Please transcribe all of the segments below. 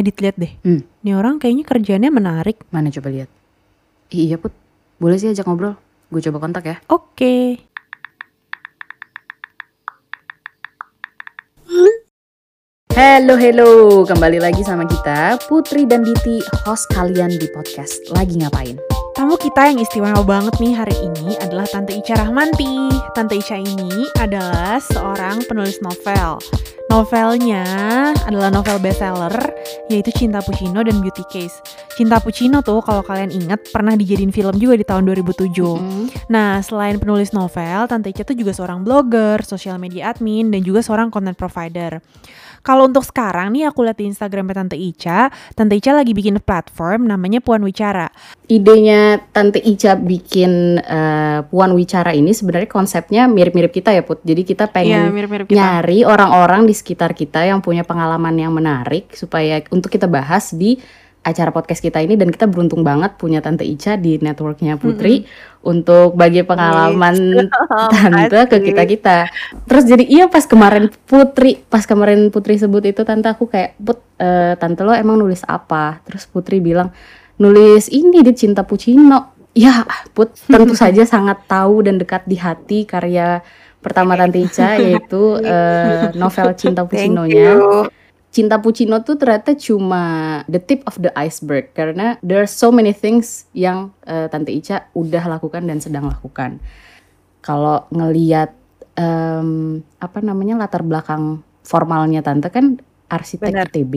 Edit lihat deh. Hmm. Nih orang kayaknya kerjaannya menarik. Mana coba lihat. Ih, iya put, boleh sih ajak ngobrol. Gue coba kontak ya. Oke. Halo, halo. Kembali lagi sama kita, Putri dan Diti, host kalian di podcast Lagi Ngapain. Tamu kita yang istimewa banget nih hari ini adalah Tante Ica Rahmanti. Tante Ica ini adalah seorang penulis novel. Novelnya adalah novel bestseller yaitu Cinta Puccino dan Beauty Case. Cinta Puccino tuh kalau kalian ingat pernah dijadiin film juga di tahun 2007. Mm. Nah, selain penulis novel, Tante Ica tuh juga seorang blogger, social media admin, dan juga seorang content provider. Kalau untuk sekarang nih aku lihat di Instagramnya Tante Ica, Tante Ica lagi bikin platform namanya Puan Wicara. Idenya Tante Ica bikin eh, Puan Wicara ini sebenarnya konsepnya mirip-mirip kita ya Put. Jadi kita pengen mirip-mirip nyari orang-orang di sekitar kita yang punya pengalaman yang menarik supaya untuk kita bahas di acara podcast kita ini dan kita beruntung banget punya Tante Ica di networknya Putri untuk bagi pengalaman Tante ke kita-kita. Terus jadi iya pas kemarin Putri, pas kemarin Putri sebut itu Tante aku kayak, "Put, eh, Tante lo emang nulis apa?" Terus Putri bilang, "Nulis ini di Cinta Puccino." Ya, Put, tentu saja sangat tahu dan dekat di hati karya pertama Tante Ica yaitu eh, novel Cinta Thank Puccino-nya. Cinta Puccino tuh ternyata cuma the tip of the iceberg karena there are so many things yang eh, Tante Ica udah lakukan dan sedang lakukan. Kalau ngeliat em, apa namanya latar belakang formalnya Tante kan arsitek Benar. ITB.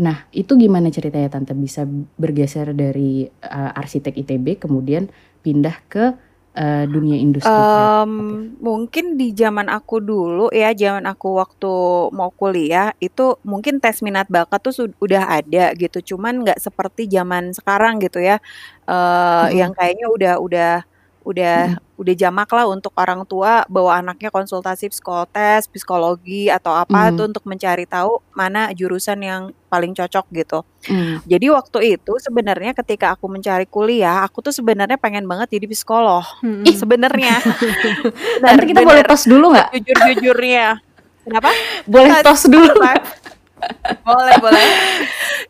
Nah itu gimana ceritanya Tante bisa bergeser dari eh, arsitek ITB kemudian pindah ke eh, dunia industri? Em, mungkin di zaman aku dulu ya, zaman aku waktu mau kuliah itu mungkin tes minat bakat tuh sud- udah ada gitu, cuman nggak seperti zaman sekarang gitu ya, eh, Mm-mm. yang kayaknya udah udah udah udah jamak lah untuk orang tua bawa anaknya konsultasi psikotes, psikologi atau apa Mm. tuh untuk mencari tahu mana jurusan yang paling cocok gitu. Mm. Jadi waktu itu sebenarnya ketika aku mencari kuliah, aku tuh sebenarnya pengen banget jadi psikolog. Hmm. Sebenarnya. Tante kita boleh tos dulu nggak? Jujur-jujurnya. Kenapa? Boleh Tos. tos dulu. boleh, boleh.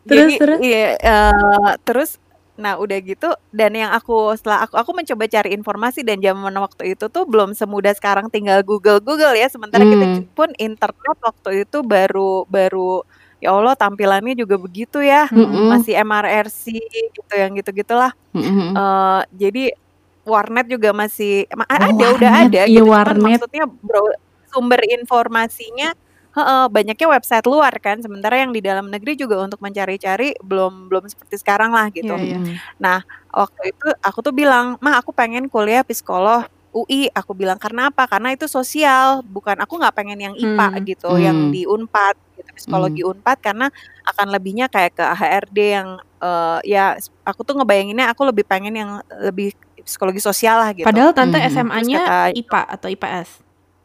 Terus, Jadi, terus? iya, eh, terus nah udah gitu dan yang aku setelah aku aku mencoba cari informasi dan zaman waktu itu tuh belum semudah sekarang tinggal Google Google ya sementara kita Hmm. ju- pun internet waktu itu baru baru ya Allah tampilannya juga begitu ya Mm-mm. masih MRRC gitu yang gitu-gitulah. Eh, jadi warnet juga masih ma- Oh, ada udah warnet. ada Iya, gitu warnet. maksudnya bro sumber informasinya heeh, banyaknya website luar kan sementara yang di dalam negeri juga untuk mencari-cari belum belum seperti sekarang lah gitu Iya, iya. Mm-mm. waktu itu aku tuh bilang mah aku pengen kuliah psikolog UI aku bilang karena apa karena itu sosial bukan aku nggak pengen yang IPA Hmm. gitu yang Hmm. di Unpad gitu psikologi Unpad karena akan lebihnya kayak ke HRD yang eh, ya aku tuh ngebayanginnya aku lebih pengen yang lebih psikologi sosial lah gitu Padahal Tante Mhm. SMA-nya Terus kata- IPA atau IPS.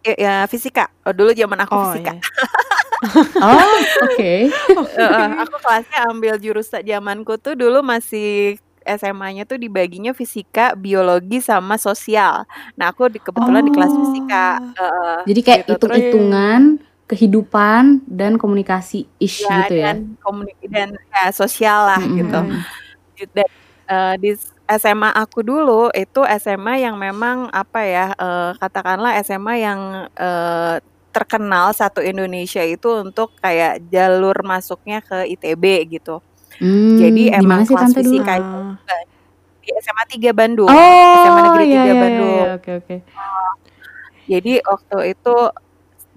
Ya, ya fisika oh, dulu zaman aku Oh fisika iya. Oh, oke. Heeh, aku kelasnya ambil jurusan zamanku tuh dulu masih SMA-nya tuh dibaginya fisika, biologi sama sosial. Nah, aku di, kebetulan di kelas fisika. Oh. Heeh, Jadi kayak gitu. Hitung-hitungan, kehidupan dan komunikasi ish ya gitu ya. dan komunik dan ya sosial lah Mm-mm. gitu. Dan eh, di SMA aku dulu itu SMA yang memang apa ya eh, katakanlah SMA yang eh, terkenal satu Indonesia itu untuk kayak jalur masuknya ke ITB gitu. Hmm, Jadi di emang kelas dulu? fisika itu Ah. di SMA 3 Bandung. Oh, SMA Negeri iya, 3 iya, Bandung. iya, oke oke. Jadi waktu itu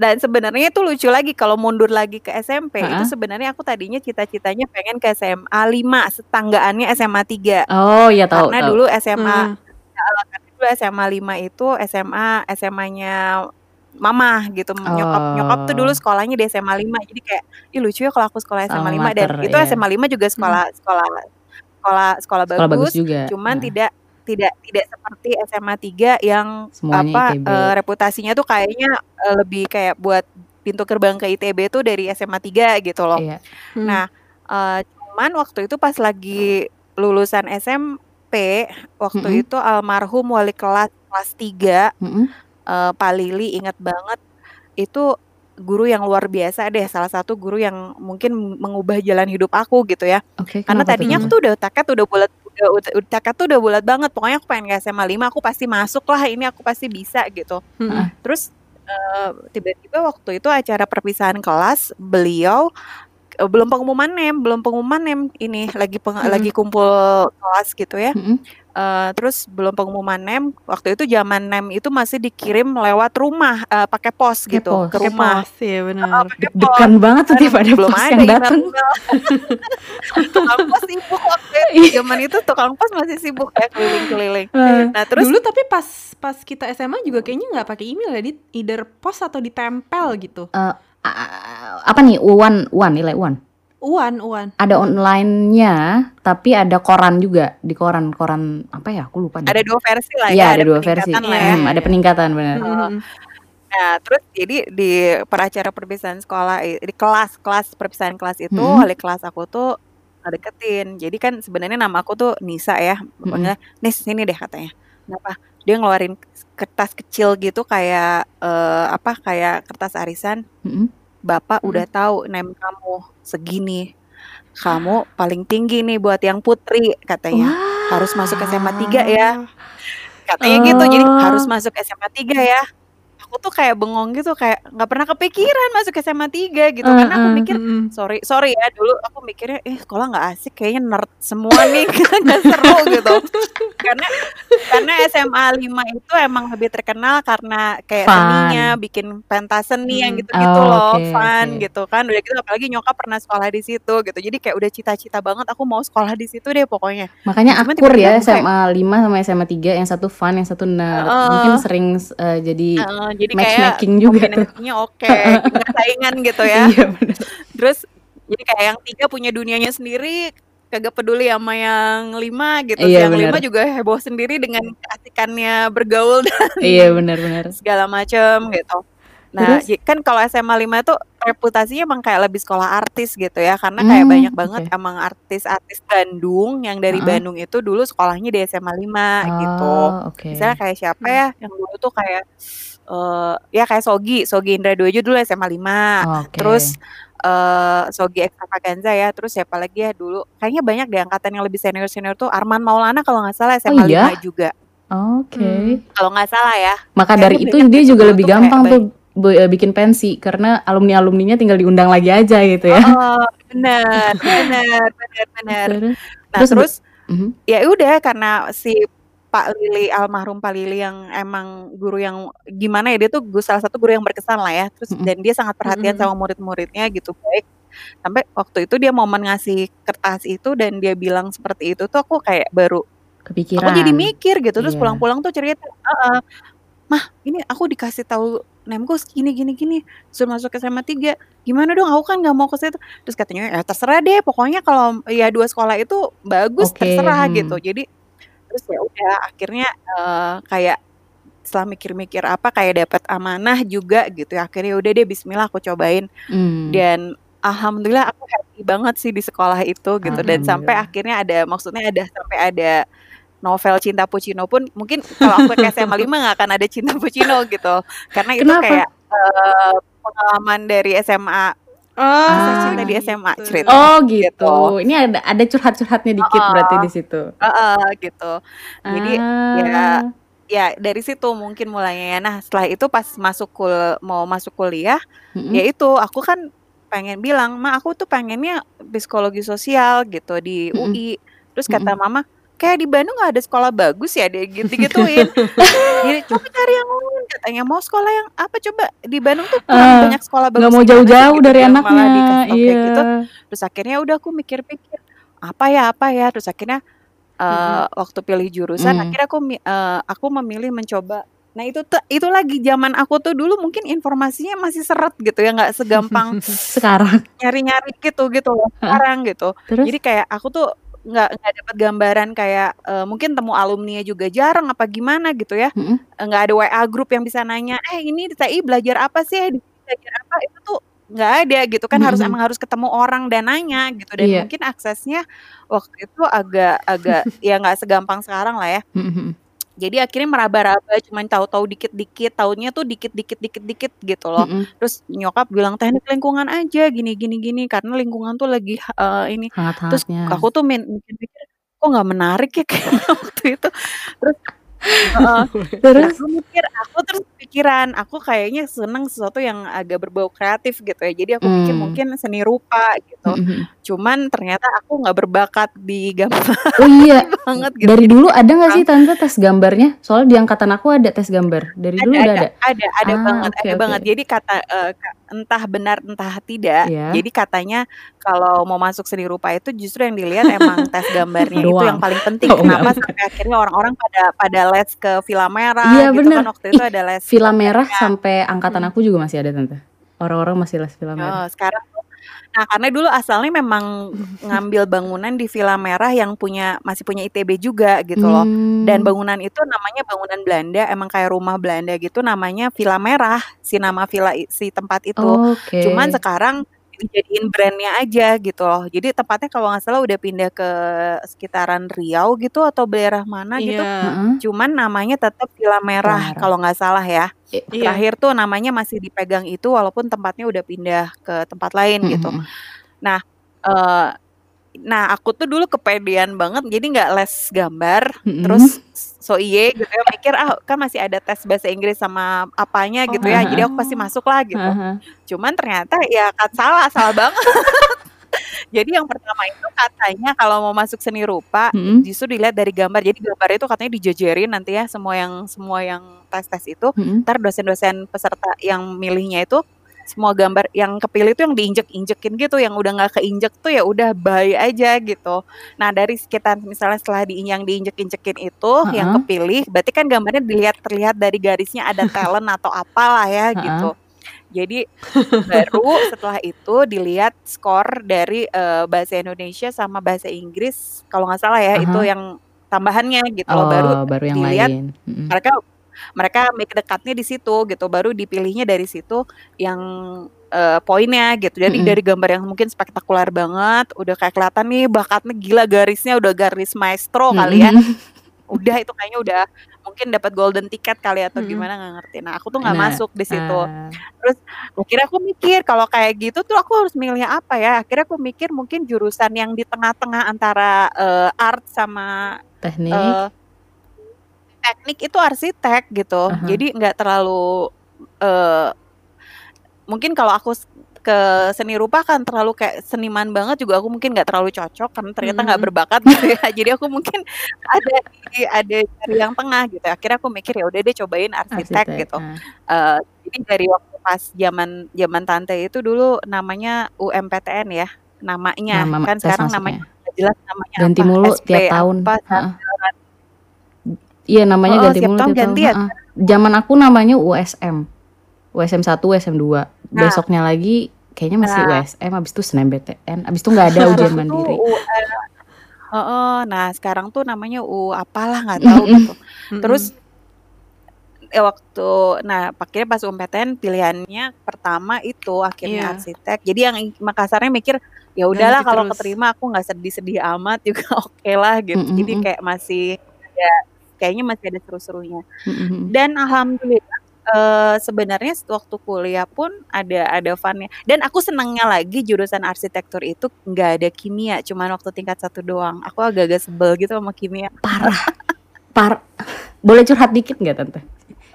dan sebenarnya itu lucu lagi kalau mundur lagi ke SMP itu Heeh. sebenarnya aku tadinya cita-citanya pengen ke SMA 5 setanggaannya SMA 3 Oh, ya tahu karena tahu. dulu SMA Hmm. eh, karena dulu SMA 5 itu SMA SMA-nya mama gitu nyokap nyokap tuh dulu Oh. sekolahnya di SMA 5 jadi kayak ih lucu ya kalau aku sekolah SMA Alma 5 dan mater, itu ya. SMA 5 juga sekolah sekolah sekolah sekolah Sekolah bagus bagus juga. cuman Nah, tidak tidak tidak seperti SMA 3 yang semuanya apa ITB. eh, reputasinya tuh kayaknya eh, lebih kayak buat pintu gerbang ke ITB tuh dari SMA 3 gitu loh. Iya. Hmm. Nah, eh, cuman waktu itu pas lagi lulusan SMP, waktu Mm-mm. itu almarhum wali kelas kelas 3 Mm-mm. eh, Pak Lili ingat banget itu guru yang luar biasa deh, salah satu guru yang mungkin mengubah jalan hidup aku gitu ya. Oke, Karena tadinya aku tuh udah tekad udah bulat udah udah udah tekad tuh udah bulat banget, pokoknya aku pengen ke SMA 5 aku pasti masuk lah, ini aku pasti bisa gitu. Mm-mm. Terus, eee, tiba-tiba waktu itu acara perpisahan kelas, beliau, eee, belum pengumuman NEM belum pengumuman NEM ini, lagi peng Mhm. lagi kumpul kelas gitu ya. Mhm. Eee, terus belum pengumuman NEM, waktu itu zaman NEM itu masih dikirim lewat rumah, eee, pakai pos gitu, pos. ke rumah. pos, iya Heeh, benar. pakai pos. Deg-degan banget tuh tiap ada belum pos ada yang datang. Tukang pos sibuk waktu itu, Iya. zaman itu tukang pos masih sibuk ya keliling-keliling. Heeh. Nah terus Dulu tapi pas pas kita SMA juga kayaknya nggak pakai email ya, Dit. Either pos atau ditempel gitu. Eh, a- apa nih UAN UAN nilai UAN? Uan, uan. Ada online-nya, tapi ada koran juga di koran koran apa ya? Aku lupa deh. ada dua versi lah Iya, ya, ada ada dua versi. lah ya. Hmm, ada peningkatan benar. Heeh. Mhm. Nah, terus jadi di per acara perpisahan sekolah i di kelas kelas perpisahan kelas itu Mhm. wali kelas aku tuh ngedeketin. Jadi kan sebenarnya nama aku tuh Nisa ya, Mhm. panggilnya, "Nis, sini deh," katanya. Kenapa? Dia ngeluarin kertas kecil gitu kayak, eee, apa, kayak kertas arisan, Mhm. "Bapak Mhm. udah tahu NEM kamu segini. Kamu paling tinggi nih buat yang putri," katanya. "Harus masuk SMA 3 ya." Katanya gitu, jadi, "Harus Oh. masuk SMA 3 ya." Aku tuh kayak bengong gitu, kayak nggak pernah kepikiran masuk SMA 3 gitu, karena aku Heeh. mikir, Mhm. sorry sorry ya, dulu aku mikirnya, "Ih, sekolah nggak asik, kayaknya nerd semua nih, nggak seru," gitu. Karena karena SMA 5 itu emang lebih terkenal karena kayak seninya, Fun. bikin pentas seni yang gitu-gitu Oh, loh, oke fun oke. gitu kan. Udah gitu apalagi nyokap pernah sekolah di situ gitu, jadi kayak udah cita-cita banget aku mau sekolah di situ deh pokoknya. Makanya Cuman akur ya kayak SMA 5 sama SMA 3, yang satu fun, yang satu nerd. Mungkin Heeh. sering eee, jadi Heeh, jadi kayak matchmaking juga tuh. oke, nggak saingan gitu ya. Iya, bener. Terus jadi kayak yang 3 punya dunianya sendiri, kagak peduli sama yang 5 gitu, Iya, yang 5 bener. juga heboh sendiri dengan keasikannya bergaul dan Iya, bener. segala macem gitu. Nah, Terus? ji kan kalau SMA 5 tuh reputasinya emang kayak lebih sekolah artis gitu ya, karena kayak Mmm, banyak banget oke. emang artis-artis Bandung yang dari Heeh. Bandung itu dulu sekolahnya di SMA 5 gitu. Oh, oke. Misalnya kayak siapa ya, yang dulu tuh kayak, eee, ya kayak Sogi, Sogi Indra Duaja dulu SMA 5, Oke. terus, eee, Sogi Extravaganza ya, terus siapa lagi ya dulu, kayaknya banyak deh angkatan yang lebih senior-senior tuh, Arman Maulana kalau nggak salah Oh, SMA 5 iya? juga. Oke. Mmm. Kalau nggak salah ya. Maka dari itu dia juga dulu lebih gampang tuh eee, bikin pensi, karena alumni-alumninya tinggal diundang lagi aja gitu ya. Heeh, bener bener bener bener. Terus Nah terus terus, mhm. ya udah karena si Pak Lili, almarhum Pak Lili yang emang guru yang gimana ya, dia tuh salah satu guru yang berkesan lah ya, terus dan dia sangat perhatian Mhm. sama murid-muridnya gitu, baik. Sampai waktu itu dia momen ngasih kertas itu dan dia bilang seperti itu tuh aku kayak baru aku jadi Kepikiran. mikir gitu, terus Iya. pulang-pulang tuh cerita heeh, "Mah, ini aku dikasih tahu NEMku gini gini gini, suruh masuk SMA 3, gimana dong? Aku kan nggak mau ke situ." Terus katanya, "Ya terserah deh, pokoknya kalau ya 2 sekolah itu bagus, Oke, terserah," gitu. hmm. Jadi terus ya udah akhirnya, eee, kayak setelah mikir-mikir apa, kayak dapat amanah juga gitu ya, akhirnya udah deh bismillah aku cobain, Mmm. dan alhamdulillah aku happy banget sih di sekolah itu gitu, dan sampai akhirnya ada maksudnya ada sampai ada novel Cinta Puccino pun mungkin kalau aku ke SMA 5 nggak akan ada Cinta Puccino gitu, karena itu Kenapa? kayak, eee, pengalaman dari SMA, Oh, kisah cinta Ah. di SMA gitu. cerita Oh, gitu. gitu. Ini ada ada curhat-curhatnya dikit berarti Heeh, di situ. heeh, gitu. Jadi ya Ah. ya dari situ mungkin mulainya ya. Nah setelah itu pas masuk kul mau masuk kuliah, ya Mhm. itu aku kan pengen bilang, "Ma, aku tuh pengennya psikologi sosial gitu di Mhm. UI." Terus kata Mhm. mama, "Kayak di Bandung nggak ada sekolah bagus ya?" Dia gitu-gituin. Jadi, "Coba cari yang lain," katanya, "mau sekolah yang apa coba? Di Bandung tuh Ah, banyak sekolah nggak bagus mau gimana sih?" jauh-jauh Gitu, dari dia anaknya. kayak Iya. gitu. Terus akhirnya udah aku mikir-pikir, apa ya apa ya, terus akhirnya, Mhm. eee, waktu pilih jurusan Mmm. akhirnya aku eee, aku memilih mencoba nah itu tuh itu lagi zaman aku tuh dulu mungkin informasinya masih seret gitu ya, nggak segampang Sekarang. nyari-nyari gitu gitu loh sekarang gitu. Terus? Jadi kayak aku tuh nggak nggak dapat gambaran kayak, eee, mungkin temu alumninya juga jarang apa gimana gitu ya, Mhm. eee, nggak ada WA grup yang bisa nanya, "Eh ini di TI belajar apa sih? Eh belajar apa?" Itu tuh nggak ada gitu kan, harus Mhm. emang harus ketemu orang dan nanya gitu, dan Iya. mungkin aksesnya waktu itu agak agak ya nggak segampang sekarang lah ya. Mhm mhm. Jadi akhirnya meraba-raba cuman tahu-tahu dikit-dikit, taunya tuh dikit-dikit dikit-dikit gitu loh. Mhm. Terus nyokap bilang, "Teknik lingkungan aja gini gini gini," karena lingkungan tuh lagi eee, ini. Terus Hangat-hangatnya. aku tuh min mikir-mikir, kok nggak menarik ya kayaknya waktu itu. Terus heeh, Terus? aku mikir aku terus kepikiran, aku kayaknya seneng sesuatu yang agak berbau kreatif gitu ya. Jadi aku pikir Mmm. mungkin seni rupa gitu. Mhm mhm. Cuman ternyata aku nggak berbakat di gambar Oh iya, banget gitu. dari dulu ada nggak sih Tante tes gambarnya? Soalnya di angkatan aku ada tes gambar, dari Ada dulu udah ada ada? ada ada Ah, banget oke ada oke. banget. Jadi kata ka entah benar entah tidak, Iya. jadi katanya kalau mau masuk seni rupa itu justru yang dilihat emang tes gambarnya itu yang paling penting. Oh, Kenapa enggak sampai akhirnya orang-orang pada pada les ke Villa Merah Iya gitu bener. kan, waktu itu Ih, ada les Villa Merah gambarnya. sampai angkatan Mhm. aku juga masih ada Tante. Orang-orang masih les Villa Merah. Oh, sekarang nah karena dulu asalnya memang ngambil bangunan di Villa Merah yang punya masih punya ITB juga gitu loh. Dan Mmm. bangunan itu namanya bangunan Belanda, emang kayak rumah Belanda gitu namanya Villa Merah, si nama villa si tempat itu. Cuman Oke. sekarang dijadiin brand-nya aja gitu loh. Jadi tempatnya kalau nggak salah udah pindah ke sekitaran Riau gitu atau daerah mana gitu. Iya. Heeh. Cuman namanya tetap Villa Merah Merah. kalau nggak salah ya. Iya. Terakhir tuh namanya masih dipegang itu walaupun tempatnya udah pindah ke tempat lain Mhm gitu. Nah, eee, nah aku tuh dulu kepedean banget jadi nggak les gambar, terus Mhm. so iye gitu ya, mikir, "Ah, kan masih ada tes bahasa Inggris sama apanya gitu ya, jadi aku pasti Oh. masuk lah," gitu. Heeh. Cuman ternyata ya kan salah, salah banget. Jadi yang pertama itu katanya kalau mau masuk seni rupa, Mhm. justru dilihat dari gambar. Jadi gambar itu katanya dijejerin nanti ya semua yang semua yang tes-tes itu, Mhm. entar dosen-dosen peserta yang milihnya itu, semua gambar yang kepilih itu yang diinjek-injekin gitu, yang udah nggak keinjek tuh ya udah bye aja gitu. Nah dari sekitar misalnya setelah di yang diinjek-injekin itu, yang Heeh. kepilih, berarti kan gambarnya dilihat terlihat dari garisnya ada talent atau apalah ya Heeh. gitu. Jadi baru setelah itu dilihat skor dari, eee, bahasa Indonesia sama bahasa Inggris, kalau nggak salah ya, itu Aha. yang tambahannya gitu loh, baru Oh, baru yang dilihat lain. Mereka mereka make the cut-nya di situ gitu, baru dipilihnya dari situ yang, eee, poinnya gitu. Jadi Mhm. dari gambar yang mungkin spektakuler banget, udah kayak kelihatan nih bakatnya gila, garisnya udah garis maestro kali ya. Udah itu kayaknya udah mungkin dapat golden ticket kali atau Mhm. gimana nggak ngerti. Nah aku tuh nggak Nah, masuk di situ. ah. Terus akhirnya aku mikir kalau kayak gitu tuh aku harus milih apa ya, akhirnya aku mikir mungkin jurusan yang di tengah-tengah antara, eee, art sama, Teknik. eee, teknik itu arsitek gitu. Aha. Jadi nggak terlalu, eee, mungkin kalau aku ke seni rupa kan terlalu kayak seniman banget juga aku mungkin nggak terlalu cocok karena ternyata nggak Mhm. berbakat gitu ya. Jadi aku mungkin ada di ada cari yang tengah gitu. Akhirnya aku mikir ya udah deh cobain arsitek Arsitek, gitu. ah. Eee, jadi dari waktu pas zaman zaman tante itu dulu namanya UMPTN ya namanya, Nama kan sekarang namanya jelas namanya Ganti apa, mulu SP tiap tahun. apa, Heeh. Iya, namanya Heeh, ganti mulu tahun ganti ya? Zaman aku namanya USM. USM 1, USM 2. Nah. Besoknya lagi kayaknya masih Nah. USM, habis itu SNMPTN, habis itu nggak ada ujian mandiri. UE heeh, nah sekarang tuh namanya U apalah nggak tahu gitu. Terus ya waktu nah akhirnya pas UMPTN pilihannya pertama itu akhirnya Iya. arsitek. Jadi yang Makassarnya mikir, ya udahlah kalau keterima aku nggak sedih-sedih amat juga okelah gitu. Mhm Jadi mhm. kayak masih ada kayaknya masih ada seru-serunya. Mhm mhm. Dan alhamdulillah, eee, sebenarnya waktu kuliah pun ada ada fun-nya. Dan aku senangnya lagi jurusan arsitektur itu nggak ada kimia, cuman waktu tingkat 1 doang. Aku agak-agak sebel gitu sama kimia. Parah. Par boleh curhat dikit nggak Tante?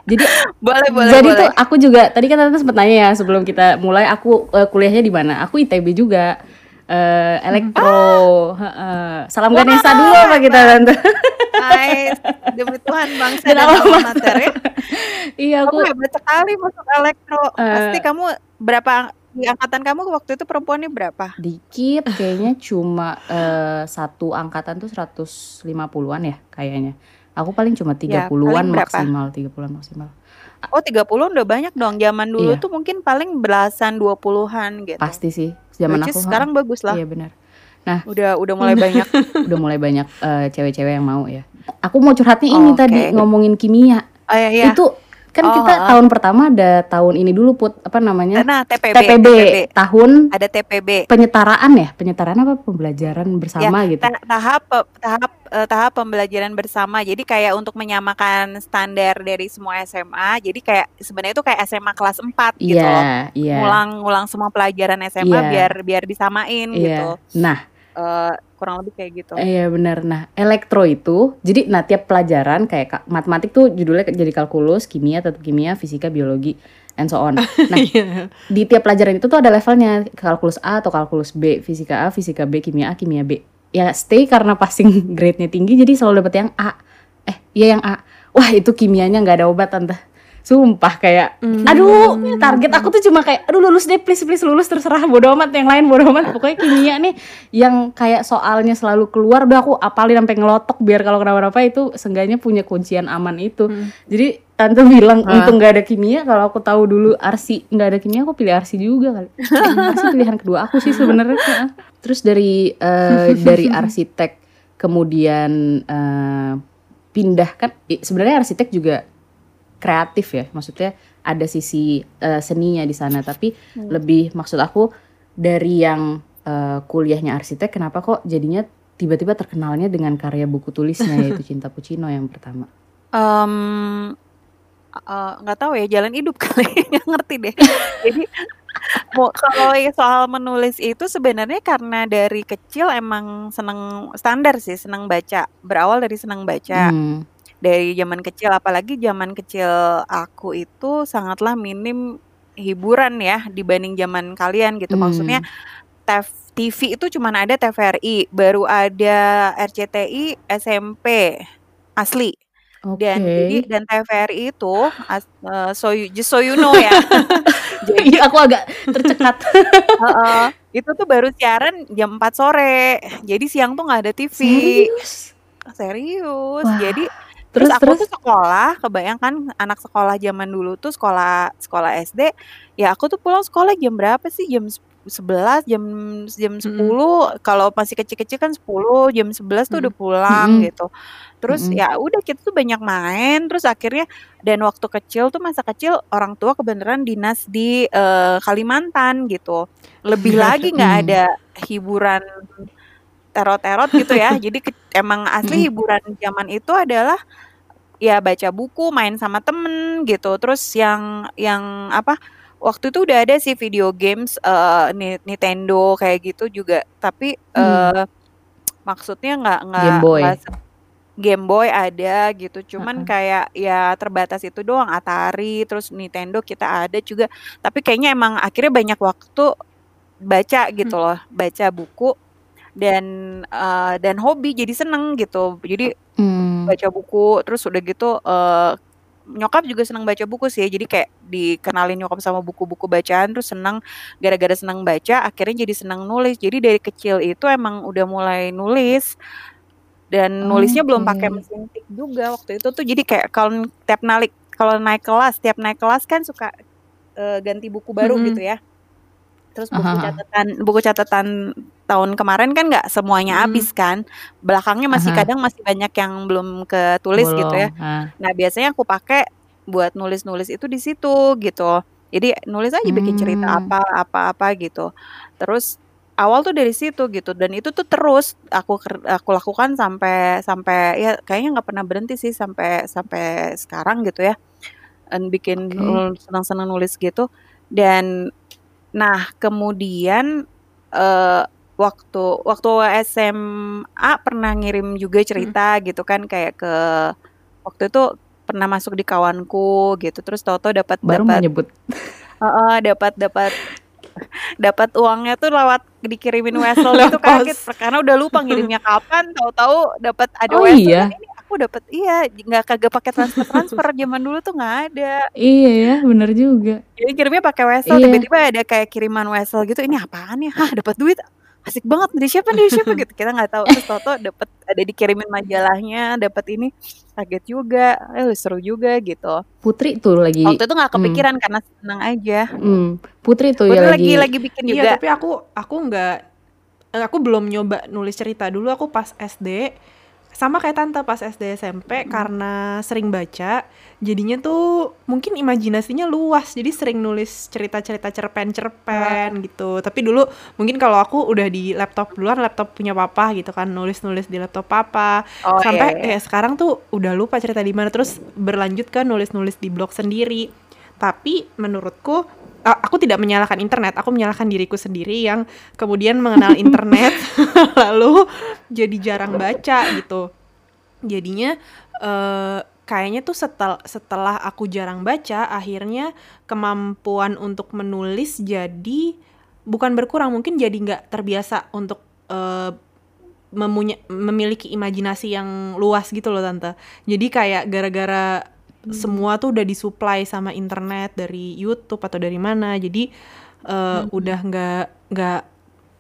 Jadi Boleh boleh jadi boleh. tuh aku juga tadi kan Tante sempat nanya ya sebelum kita mulai aku eh, kuliahnya di mana? Aku ITB juga. Eh, elektro, heeh. Salam Ganesha dulu apa kita Tante? Nice, demi Tuhan bangsa Dan dan alma mater ya. Iya, Kamu aku hebat sekali masuk elektro. Pasti eh kamu berapa di angkatan kamu waktu itu perempuannya berapa? dikit kayaknya cuma eh, satu angkatan tuh 150-an ya kayaknya. Aku paling cuma Ya, 30-an paling berapa? maksimal, 30-an maksimal. Oh 30 udah banyak dong. Zaman dulu Iya, tuh mungkin paling belasan 20-an gitu. pasti sih. Zaman Which aku, sekarang bagus lah. Iya benar. Nah, Udah udah mulai banyak. udah mulai banyak eh, cewek-cewek yang mau ya. Aku mau curhatnya ini Oke. tadi ngomongin kimia. Oh iya iya. Itu kan Oh, kita heeh. tahun pertama ada tahun ini dulu put apa namanya Nah, TPB, TPB, TPB. tahun Ada TPB. penyetaraan ya penyetaraan apa pembelajaran bersama gitu Ta- tahap tahap eh, tahap pembelajaran bersama. Jadi kayak untuk menyamakan standar dari semua SMA. Jadi kayak sebenarnya itu kayak SMA kelas 4 gitu loh. iya iya Ngulang-ngulang semua pelajaran SMA Iya. biar biar disamain gitu. iya nah Eh, kurang lebih kayak gitu. Iya benar. Nah, elektro itu jadi nah tiap pelajaran kayak ka- matematik tuh judulnya jadi kalkulus, kimia, tetap kimia, fisika, biologi, and so on. Nah, Iya. di tiap pelajaran itu tuh ada levelnya kalkulus A atau kalkulus B, fisika A, fisika B, kimia A, kimia B. Ya stay karena passing grade-nya tinggi jadi selalu dapet yang A. Eh, iya yang A. Wah, itu kimianya nggak ada obat tante. Sumpah kayak Hmm. aduh target aku tuh cuma kayak aduh lulus deh please please lulus terserah bodo amat yang lain bodo amat. Pokoknya kimia nih yang kayak soalnya selalu keluar udah aku apalin sampai ngelotok biar kalau kenapa-napa itu seenggaknya punya kuncian aman itu. Hmm. jadi tante bilang untung nggak ada kimia kalau aku tahu dulu arsi nggak ada kimia aku pilih arsi juga kali. Arsi pilihan kedua aku sih sebenarnya terus dari eh, dari arsitek kemudian eh, pindah kan sebenarnya arsitek juga kreatif ya. Maksudnya ada sisi eh, seninya di sana. Tapi Hmm. lebih maksud aku dari yang eh, kuliahnya arsitek kenapa kok jadinya tiba-tiba terkenalnya dengan karya buku tulisnya yaitu Cinta Puccino yang pertama? Eh, nggak tahu ya jalan hidup kali nggak ngerti deh. Jadi mau kalau soal menulis itu sebenarnya karena dari kecil emang seneng standar sih seneng baca. Berawal dari seneng baca. Hmm. Dari zaman kecil apalagi zaman kecil aku itu sangatlah minim hiburan ya dibanding zaman kalian gitu. Maksudnya TEV TV itu cuma ada TVRI baru ada RCTI SMP asli. Dan jadi dan TVRI itu as, eh, so you, just so you know ya. Jadi Iya, aku agak tercekat. heeh, itu tuh baru siaran jam 4 sore. Jadi siang tuh nggak ada TV Serius? serius. Wah, jadi terus, Terus aku terus tuh sekolah kebayangkan anak sekolah zaman dulu tuh sekolah sekolah SD ya aku tuh pulang sekolah jam berapa sih jam 11 jam jam 10 Mm-mm. kalau masih kecil-kecil kan 10 jam 11 tuh udah Mm. pulang Mm-mm. gitu terus Mm-mm. ya udah kita tuh banyak main terus akhirnya dan waktu kecil tuh masa kecil orang tua kebenaran dinas di eh, Kalimantan gitu lebih lagi nggak Hmm. ada hiburan terot-terot gitu ya jadi ke- emang asli hiburan zaman itu adalah ya baca buku main sama temen gitu terus yang yang apa waktu itu udah ada sih video games eh, Ni- Nintendo kayak gitu juga tapi Hmm. eh maksudnya nggak nggak Game Boy. Game ada gitu cuman Heeh. kayak ya terbatas itu doang Atari terus Nintendo kita ada juga tapi kayaknya emang akhirnya banyak waktu baca gitu loh baca buku dan eh, dan hobi jadi seneng gitu jadi Hmm. Baca buku terus udah gitu eh nyokap juga seneng baca buku sih. Jadi kayak dikenalin nyokap sama buku-buku bacaan terus seneng gara-gara seneng baca akhirnya jadi seneng nulis. Jadi dari kecil itu emang udah mulai nulis dan nulisnya belum pakai Oke. mesin tik juga waktu itu tuh. Jadi kayak kalau tiap naik kalau naik kelas tiap naik kelas kan suka eh, ganti buku baru Mm-mm. gitu ya. Terus buku catatan buku catatan tahun kemarin kan nggak semuanya Mm. habis kan belakangnya masih Aha. kadang masih banyak yang belum ketulis gitu ya Bolong. Ah. nah biasanya aku pakai buat nulis-nulis itu di situ gitu jadi nulis aja bikin cerita Hmm. apa apa apa gitu terus awal tuh dari situ gitu dan itu tuh terus aku aku lakukan sampai sampai ya kayaknya nggak pernah berhenti sih sampai sampai sekarang gitu ya dan bikin nul- senang-senang nulis gitu dan nah kemudian eh waktu waktu SMA pernah ngirim juga cerita gitu kan kayak ke waktu itu pernah masuk di kawanku gitu terus tahu-tahu dapat Baru dapat nyebut. Heeh, dapat dapat dapat uangnya tuh lewat dikirimin wesel gitu kaget karena udah lupa ngirimnya kapan tahu-tahu dapat ada Oh wesel iya. ini aku dapat iya nggak kagak pakai transfer transfer zaman dulu tuh nggak ada Iya ya, bener juga. jadi kirimnya pakai wesel Iya. tiba-tiba ada kayak kiriman wesel gitu ini apaan ya hah dapat duit asik banget dari siapa dari siapa gitu. Kita nggak tahu. Terus toto dapat ada dikirimin majalahnya dapat ini kaget juga. Eh seru juga gitu. Putri tuh lagi waktu itu nggak kepikiran karena senang aja. Hmm, Putri tuh Putri ya lagi lagi lagi bikin Iya, juga. tapi aku aku nggak aku belum nyoba nulis cerita dulu. Aku pas SD sama kayak tante pas SD SMP karena sering baca jadinya tuh mungkin imajinasinya luas. Jadi sering nulis cerita-cerita cerpen-cerpen gitu. Tapi dulu mungkin kalau aku udah di laptop duluan laptop punya papa gitu kan nulis-nulis di laptop papa. Oh, sampai iya, iya. eh sekarang tuh udah lupa cerita di mana. Terus berlanjut kan nulis-nulis di blog sendiri. Tapi menurutku aku tidak menyalahkan internet aku menyalahkan diriku sendiri yang kemudian mengenal internet lalu jadi jarang baca gitu. Jadinya eh, kayaknya tuh setel, setelah aku jarang baca akhirnya kemampuan untuk menulis jadi bukan berkurang mungkin jadi nggak terbiasa untuk memunya- memiliki imajinasi yang luas gitu loh tante. Jadi kayak gara-gara semua tuh udah disuplai sama internet dari YouTube atau dari mana. Jadi eh, udah nggak nggak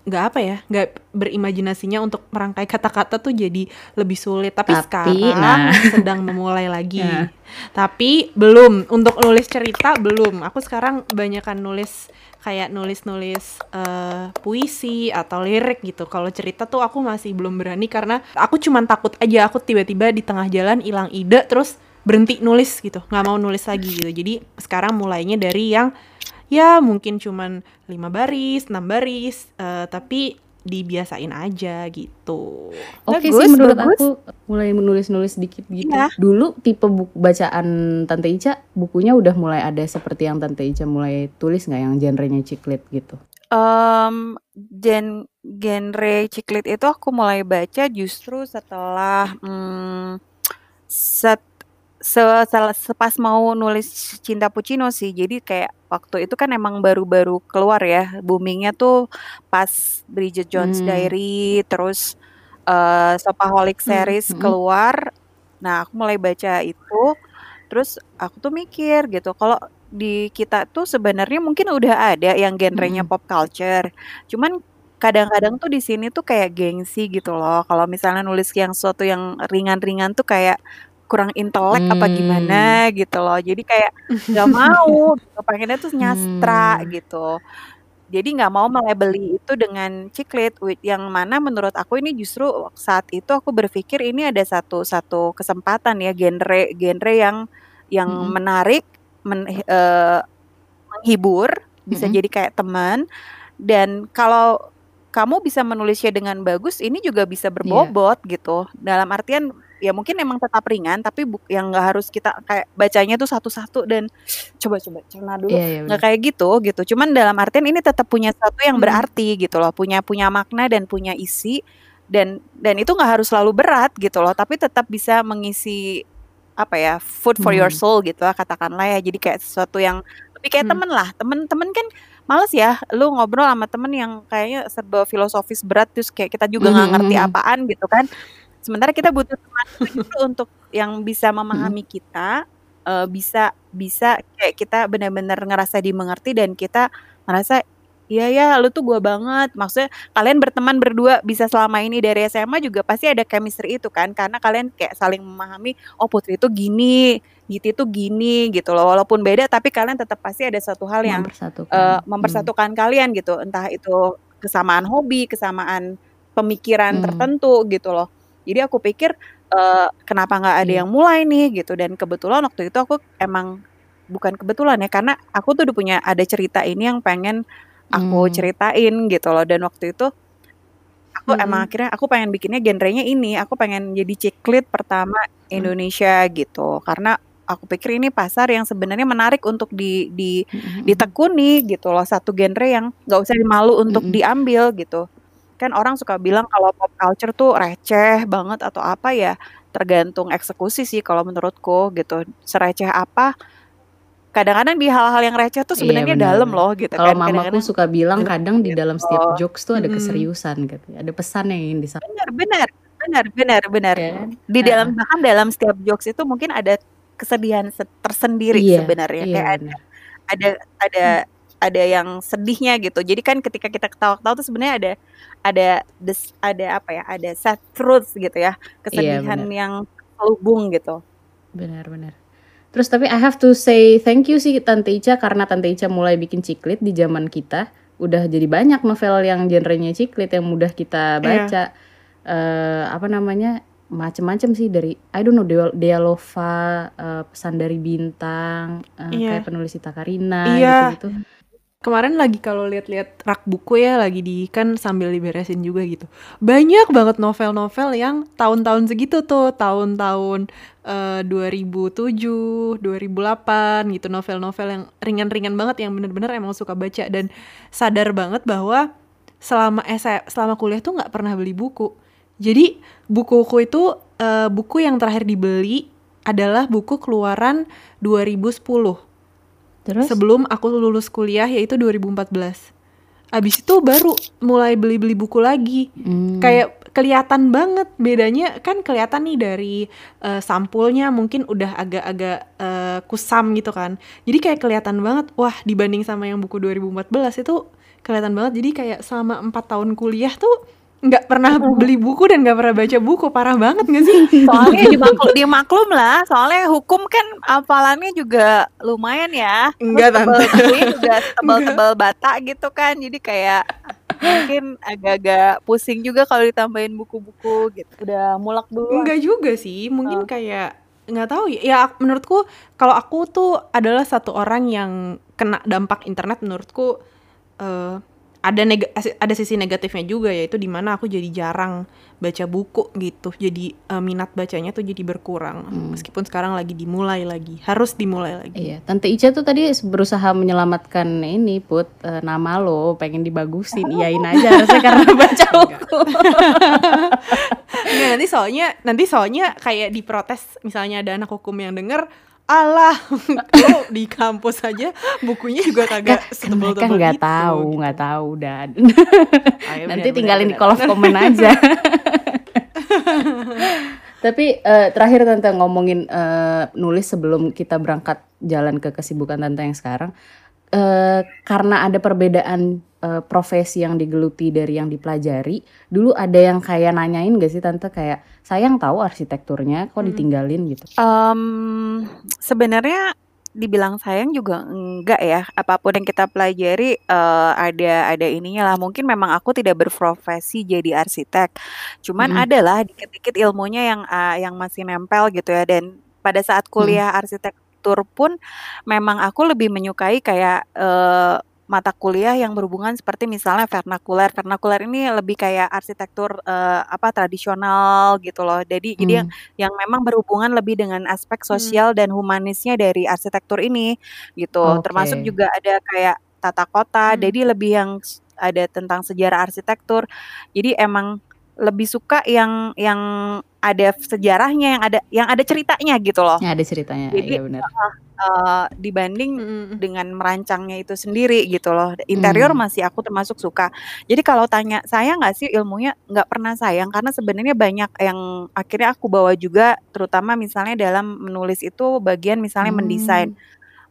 nggak apa ya nggak berimajinasinya untuk merangkai kata-kata tuh jadi lebih sulit. Tapi, Tapi, sekarang nah. sedang memulai lagi. Ya. tapi belum. Untuk nulis cerita belum. Aku sekarang banyakan nulis kayak nulis-nulis eh, puisi atau lirik gitu. Kalau cerita tuh aku masih belum berani karena aku cuman takut aja. Aku tiba-tiba di tengah jalan hilang ide terus berhenti nulis gitu nggak mau nulis lagi gitu jadi sekarang mulainya dari yang ya mungkin cuman lima baris enam baris eh, tapi dibiasain aja gitu Oke Bagus, sih menurut bagus. aku mulai menulis-nulis dikit gitu. Iya. Dulu tipe buku bacaan Tante Ica bukunya udah mulai ada seperti yang Tante Ica mulai tulis nggak yang genrenya ciklit gitu. Em, gen genre ciklit itu aku mulai baca justru setelah mm, set se, sel- sepas mau nulis Cinta Puccino sih. Jadi kayak waktu itu kan emang baru-baru keluar ya. Boomingnya tuh pas Bridget Jones Hmm. Diary, terus eh Shopaholic series hmm. keluar. Nah, aku mulai baca itu. Terus aku tuh mikir gitu, kalau di kita tuh sebenarnya mungkin udah ada yang genrenya Mm-mm. pop culture. Cuman kadang-kadang tuh di sini tuh kayak gengsi gitu loh. Kalau misalnya nulis yang sesuatu yang ringan-ringan tuh kayak kurang intelek apa Hmm. gimana gitu loh. Jadi kayak nggak mau, gitu. pengennya tuh nyastra Hmm. gitu. Jadi nggak mau melabeli itu dengan ciklit, yang mana menurut aku ini justru saat itu aku berpikir ini ada satu satu kesempatan ya genre genre yang yang Mm-mm. menarik, men, eh, menghibur, bisa Mm-mm. jadi kayak teman. Dan kalau kamu bisa menulisnya dengan bagus, ini juga bisa Iya. berbobot gitu. Dalam artian ya mungkin emang tetap ringan, tapi bu- yang nggak harus kita kayak bacanya tuh satu-satu dan coba coba cerna dulu Iya iya nggak benar. kayak gitu gitu cuman dalam artian ini tetap punya sesuatu yang Hmm. berarti gitu loh punya punya makna dan punya isi dan dan itu nggak harus selalu berat gitu loh tapi tetap bisa mengisi apa ya food for your Hmm. soul gitu lah katakanlah ya jadi kayak sesuatu yang lebih kayak Hmm. temen lah temen-temen kan males ya lu ngobrol sama temen yang kayaknya serba filosofis berat terus kayak kita juga nggak Mhm, ngerti mhm. apaan gitu kan sementara kita butuh teman itu untuk yang bisa memahami kita eh, bisa bisa kayak kita benar-benar ngerasa dimengerti dan kita ngerasa iya ya lu tuh gua banget maksudnya kalian berteman berdua bisa selama ini dari SMA juga pasti ada chemistry itu kan karena kalian kayak saling memahami oh Putri itu gini Giti itu gini gitu loh walaupun beda tapi kalian tetap pasti ada satu hal yang Mempersatukan. Hmm. mempersatukan kalian gitu entah itu kesamaan hobi kesamaan pemikiran Hmm. tertentu gitu loh jadi aku pikir eh, kenapa nggak ada Iya. yang mulai nih gitu dan kebetulan waktu itu aku emang bukan kebetulan ya karena aku tuh udah punya ada cerita ini yang pengen aku Hmm. ceritain gitu loh dan waktu itu aku Mm-mm. emang akhirnya aku pengen bikinnya genrenya ini aku pengen jadi ciklit pertama Indonesia gitu karena aku pikir ini pasar yang sebenarnya menarik untuk di di Mhm. ditekuni gitu loh satu genre yang nggak usah malu untuk Mm-mm. diambil gitu kan orang suka bilang kalau pop culture tuh receh banget atau apa ya tergantung eksekusi sih kalau menurutku gitu sereceh apa kadang-kadang di hal-hal yang receh tuh Iya sebenarnya benar dalam loh gitu Kalau kan mamaku kadang-kadang suka bilang kadang di gitu dalam setiap jokes tuh ada keseriusan gitu. Ada pesan yang ingin disampaikan. benar benar benar benar benar Ya kan? di dalam Heeh. bahkan dalam setiap jokes itu mungkin ada kesedihan se- tersendiri Iya, sebenarnya iya kayak ada ada ada ada yang sedihnya gitu. Jadi kan ketika kita ketawa-ketawa tuh sebenarnya ada ada des, ada apa ya? Ada sad truths gitu ya. Iya Kesedihan benar. yang terhubung gitu. Benar benar. Terus tapi I have to say thank you sih Tante Ica karena Tante Ica mulai bikin ciklit di zaman kita. Udah jadi banyak novel yang genrenya ciklit yang mudah kita Iya. baca. Eh apa namanya? macem-macem sih dari I don't know Dea Dealova, uh, Pesan dari Bintang, uh, Iya. kayak penulis Ita Karina Iya. gitu-gitu. Kemarin lagi kalau lihat-lihat rak buku ya lagi di kan sambil diberesin juga gitu. Banyak banget novel-novel yang tahun-tahun segitu tuh, tahun-tahun eh, 2007, 2008 gitu novel-novel yang ringan-ringan banget yang bener-bener emang suka baca dan sadar banget bahwa selama SA, selama kuliah tuh nggak pernah beli buku. Jadi buku-buku itu eh, buku yang terakhir dibeli adalah buku keluaran 2010 Terus sebelum aku lulus kuliah yaitu 2014. Abis itu baru mulai beli-beli buku lagi. Hmm. Kayak kelihatan banget bedanya kan kelihatan nih dari eh, sampulnya mungkin udah agak-agak eh, kusam gitu kan. Jadi kayak kelihatan banget wah dibanding sama yang buku 2014 itu kelihatan banget. Jadi kayak selama empat tahun kuliah tuh nggak pernah beli buku dan nggak pernah baca buku parah banget gak sih? Soalnya dimaklum, dimaklum lah, soalnya hukum kan hafalannya juga lumayan ya. Enggak, Tante. juga tebal-tebal bata gitu kan. Jadi kayak mungkin agak-agak pusing juga kalau ditambahin buku-buku gitu. Udah mulak dulu. Enggak juga sih, mungkin Oh. kayak nggak tahu ya. Ya menurutku kalau aku tuh adalah satu orang yang kena dampak internet menurutku eh, ada neg ada sisi negatifnya juga yaitu di mana aku jadi jarang baca buku gitu. Jadi eh, minat bacanya tuh jadi berkurang. Meskipun sekarang lagi dimulai lagi, harus dimulai lagi. Iya, Tante Ica tuh tadi berusaha menyelamatkan ini put eh, nama lo, pengen dibagusin, iyain aja harusnya karena baca buku. Nggak, nanti soalnya nanti soalnya kayak diprotes misalnya ada anak hukum yang denger Alah, lo di kampus aja bukunya juga kagak Kan setebel-tebel mereka nggak gitu, tahu, gitu. nggak tahu dan Ayo, nanti benar, tinggalin di benar, kolom komen aja. Tapi eh, terakhir tante ngomongin eh, nulis sebelum kita berangkat jalan ke kesibukan tante yang sekarang, eh, karena ada perbedaan eh, profesi yang digeluti dari yang dipelajari. Dulu ada yang kayak nanyain gak sih tante kayak sayang tahu arsitekturnya kok Hmm. ditinggalin gitu. Em, sebenarnya dibilang sayang juga enggak ya. Apa pun yang kita pelajari eh, ada ada ininya lah. Mungkin memang aku tidak berprofesi jadi arsitek. Cuman Mm-mm. adalah dikit-dikit ilmunya yang ah, yang masih nempel gitu ya. Dan pada saat kuliah arsitektur pun memang aku lebih menyukai kayak eh, mata kuliah yang berhubungan seperti misalnya vernakuler. Vernakuler ini lebih kayak arsitektur eh, apa tradisional gitu loh. Jadi jadi yang Hmm. yang memang berhubungan lebih dengan aspek sosial dan humanisnya dari arsitektur ini gitu. Termasuk Oke. juga ada kayak tata kota, Hmm. jadi lebih yang ada tentang sejarah arsitektur. Jadi emang lebih suka yang yang ada sejarahnya, yang ada yang ada ceritanya gitu loh. Ya ada ceritanya, Jadi iya benar. eh, dibanding Mm-mm. dengan merancangnya itu sendiri gitu loh. Interior Hmm. masih aku termasuk suka. Jadi kalau tanya saya nggak sih ilmunya nggak pernah sayang karena sebenarnya banyak yang akhirnya aku bawa juga terutama misalnya dalam menulis itu bagian misalnya mendesain.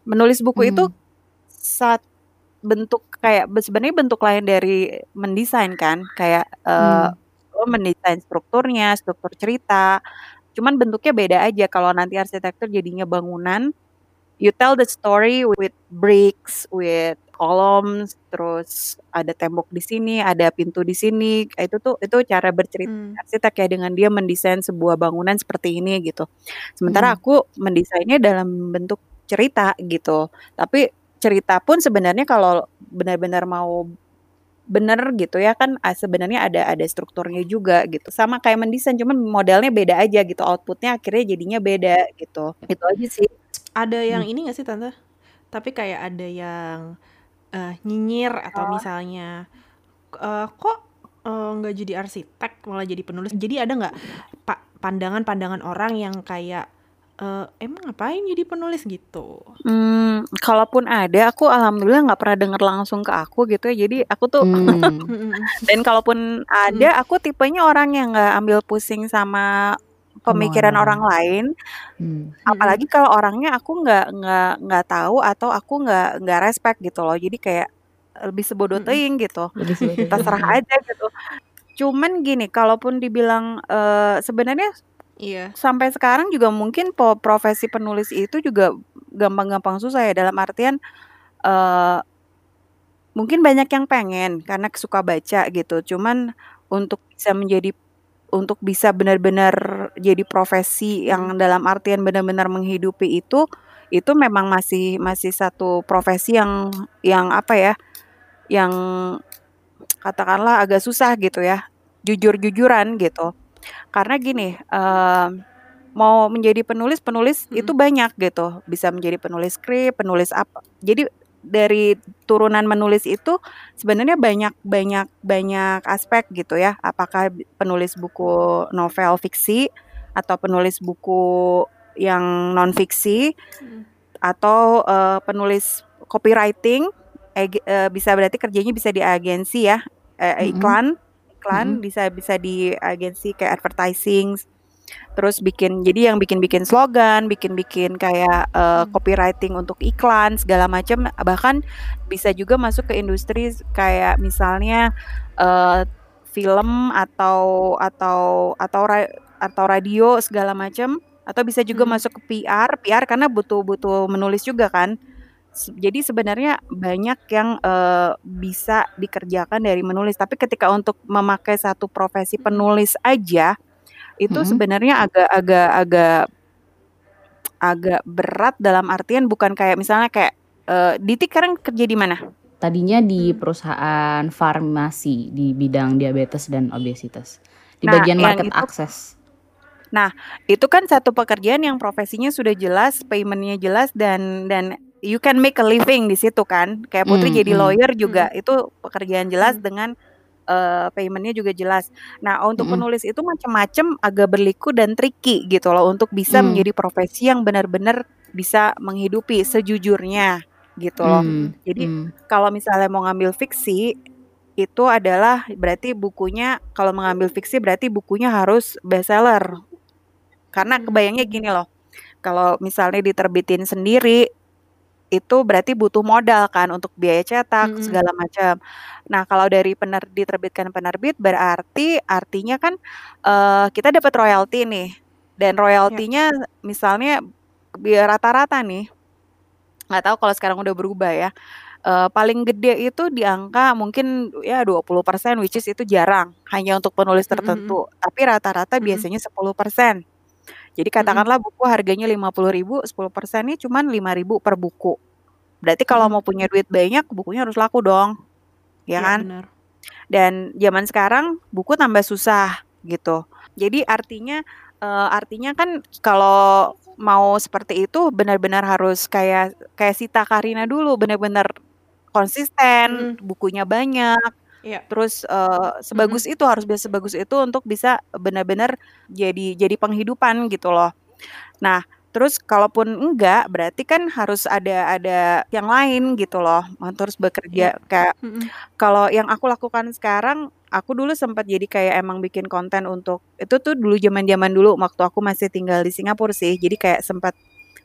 Menulis buku itu Hmm. saat bentuk kayak be- sebenarnya bentuk lain dari mendesain kan kayak eh, Hmm. Lo mendesain strukturnya, struktur cerita. Cuman bentuknya beda aja. Kalau nanti arsitektur jadinya bangunan, you tell the story with bricks, with columns, terus ada tembok di sini, ada pintu di sini. Itu tuh itu cara bercerita Hmm. arsitek ya dengan dia mendesain sebuah bangunan seperti ini gitu. Sementara Hmm. aku mendesainnya dalam bentuk cerita gitu. Tapi cerita pun sebenarnya kalau benar-benar mau bener gitu ya kan sebenarnya ada ada strukturnya juga gitu sama kayak mendesain cuman modelnya beda aja gitu outputnya akhirnya jadinya beda gitu itu aja sih Ada yang Hmm. ini gak sih tante? Tapi kayak ada yang eh, nyinyir atau Oh. misalnya eh, kok eh, nggak jadi arsitek malah jadi penulis. Jadi ada nggak pa- pandangan-pandangan orang yang kayak eh, emang ngapain jadi penulis gitu? Hmm, kalaupun ada, aku alhamdulillah nggak pernah denger langsung ke aku gitu ya. Jadi aku tuh Hmm. Dan kalaupun ada, aku tipenya orang yang nggak ambil pusing sama pemikiran orang. orang lain. Hmm. Apalagi kalau orangnya aku nggak nggak nggak tahu atau aku nggak nggak respect gitu loh. Jadi kayak lebih sebodoh Mm-mm. teuing gitu. Terserah aja gitu. Cuman gini, kalaupun dibilang eh, sebenarnya Iya. sampai sekarang juga mungkin profesi penulis itu juga gampang-gampang susah ya dalam artian eh mungkin banyak yang pengen karena suka baca gitu. Cuman untuk bisa menjadi untuk bisa benar-benar jadi profesi yang dalam artian benar-benar menghidupi itu, itu memang masih masih satu profesi yang yang apa ya, yang katakanlah agak susah gitu ya, jujur-jujuran gitu. Karena gini, eee, mau menjadi penulis, penulis itu Mhm. banyak gitu, bisa menjadi penulis skrip, penulis apa. Jadi dari turunan menulis itu sebenarnya banyak banyak banyak aspek gitu ya, apakah penulis buku novel fiksi, atau penulis buku yang non-fiksi, Mhm. atau, eee, penulis copywriting, bisa berarti kerjanya bisa di agensi ya, eee, Mhm. Iklan Mhm. bisa bisa di agensi kayak advertising, terus bikin jadi yang bikin-bikin slogan, bikin-bikin kayak, Mmm. copywriting untuk iklan segala macam, bahkan bisa juga masuk ke industri kayak misalnya, eee, film atau atau atau ra atau radio segala macam, atau bisa juga Mhm. masuk ke PR, PR karena butuh butuh menulis juga kan. Se jadi sebenarnya banyak yang, eee, bisa dikerjakan dari menulis, tapi ketika untuk memakai satu profesi penulis aja, itu Mhm. sebenarnya agak agak agak agak berat dalam artian bukan kayak misalnya kayak, eee, Diti sekarang kerja di mana? Tadinya di Mmm. perusahaan farmasi di bidang diabetes dan obesitas, di Nah, bagian yang market itu access. Nah, itu kan satu pekerjaan yang profesinya sudah jelas, payment-nya jelas dan dan you can make a living di situ kan. Kayak Putri Mmm, jadi mmm. lawyer juga Mhm. itu pekerjaan jelas Mmm. dengan, eee, payment-nya juga jelas. Nah, untuk Mhm. penulis itu macam-macam, agak berliku dan tricky gitu loh untuk bisa Mmm. menjadi profesi yang benar-benar bisa menghidupi sejujurnya gitu loh. Mmm, Jadi mmm. kalau misalnya mau ngambil fiksi, itu adalah berarti bukunya kalau mengambil fiksi berarti bukunya harus bestseller. Karena kebayangnya gini loh, kalau misalnya diterbitin sendiri, itu berarti butuh modal kan untuk biaya cetak Mhm. segala macam. Nah, kalau dari pener diterbitkan penerbit berarti artinya kan, eee, kita dapat royalti nih, dan Ya. royaltinya misalnya biar rata-rata nih, nggak tahu kalau sekarang udah berubah ya, eee, paling gede itu di angka mungkin ya 20% which is itu jarang, hanya untuk penulis Mhm mhm. tertentu, tapi rata-rata Mhm. biasanya 10%. Jadi Mhm. katakanlah buku harganya Rp50.000, 10%-nya cuman Rp5.000 per buku. Berarti kalau Mhm. mau punya duit banyak, bukunya harus laku dong, ya Iya, kan? benar. Dan zaman sekarang buku tambah susah gitu. Jadi artinya, eee, artinya kan kalau mau seperti itu benar-benar harus kayak kayak Sita Karina dulu, benar-benar konsisten, Mhm. bukunya banyak, Iya. terus, Mhm. sebagus itu, harus bisa sebagus itu untuk bisa benar-benar jadi jadi penghidupan gitu loh. Nah, terus kalaupun enggak, berarti kan harus ada ada yang lain gitu loh, terus bekerja kayak Mhm. kalau yang aku lakukan sekarang, aku dulu sempat jadi kayak emang bikin konten untuk itu tuh dulu zaman-zaman dulu waktu aku masih tinggal di Singapura sih. Jadi kayak sempat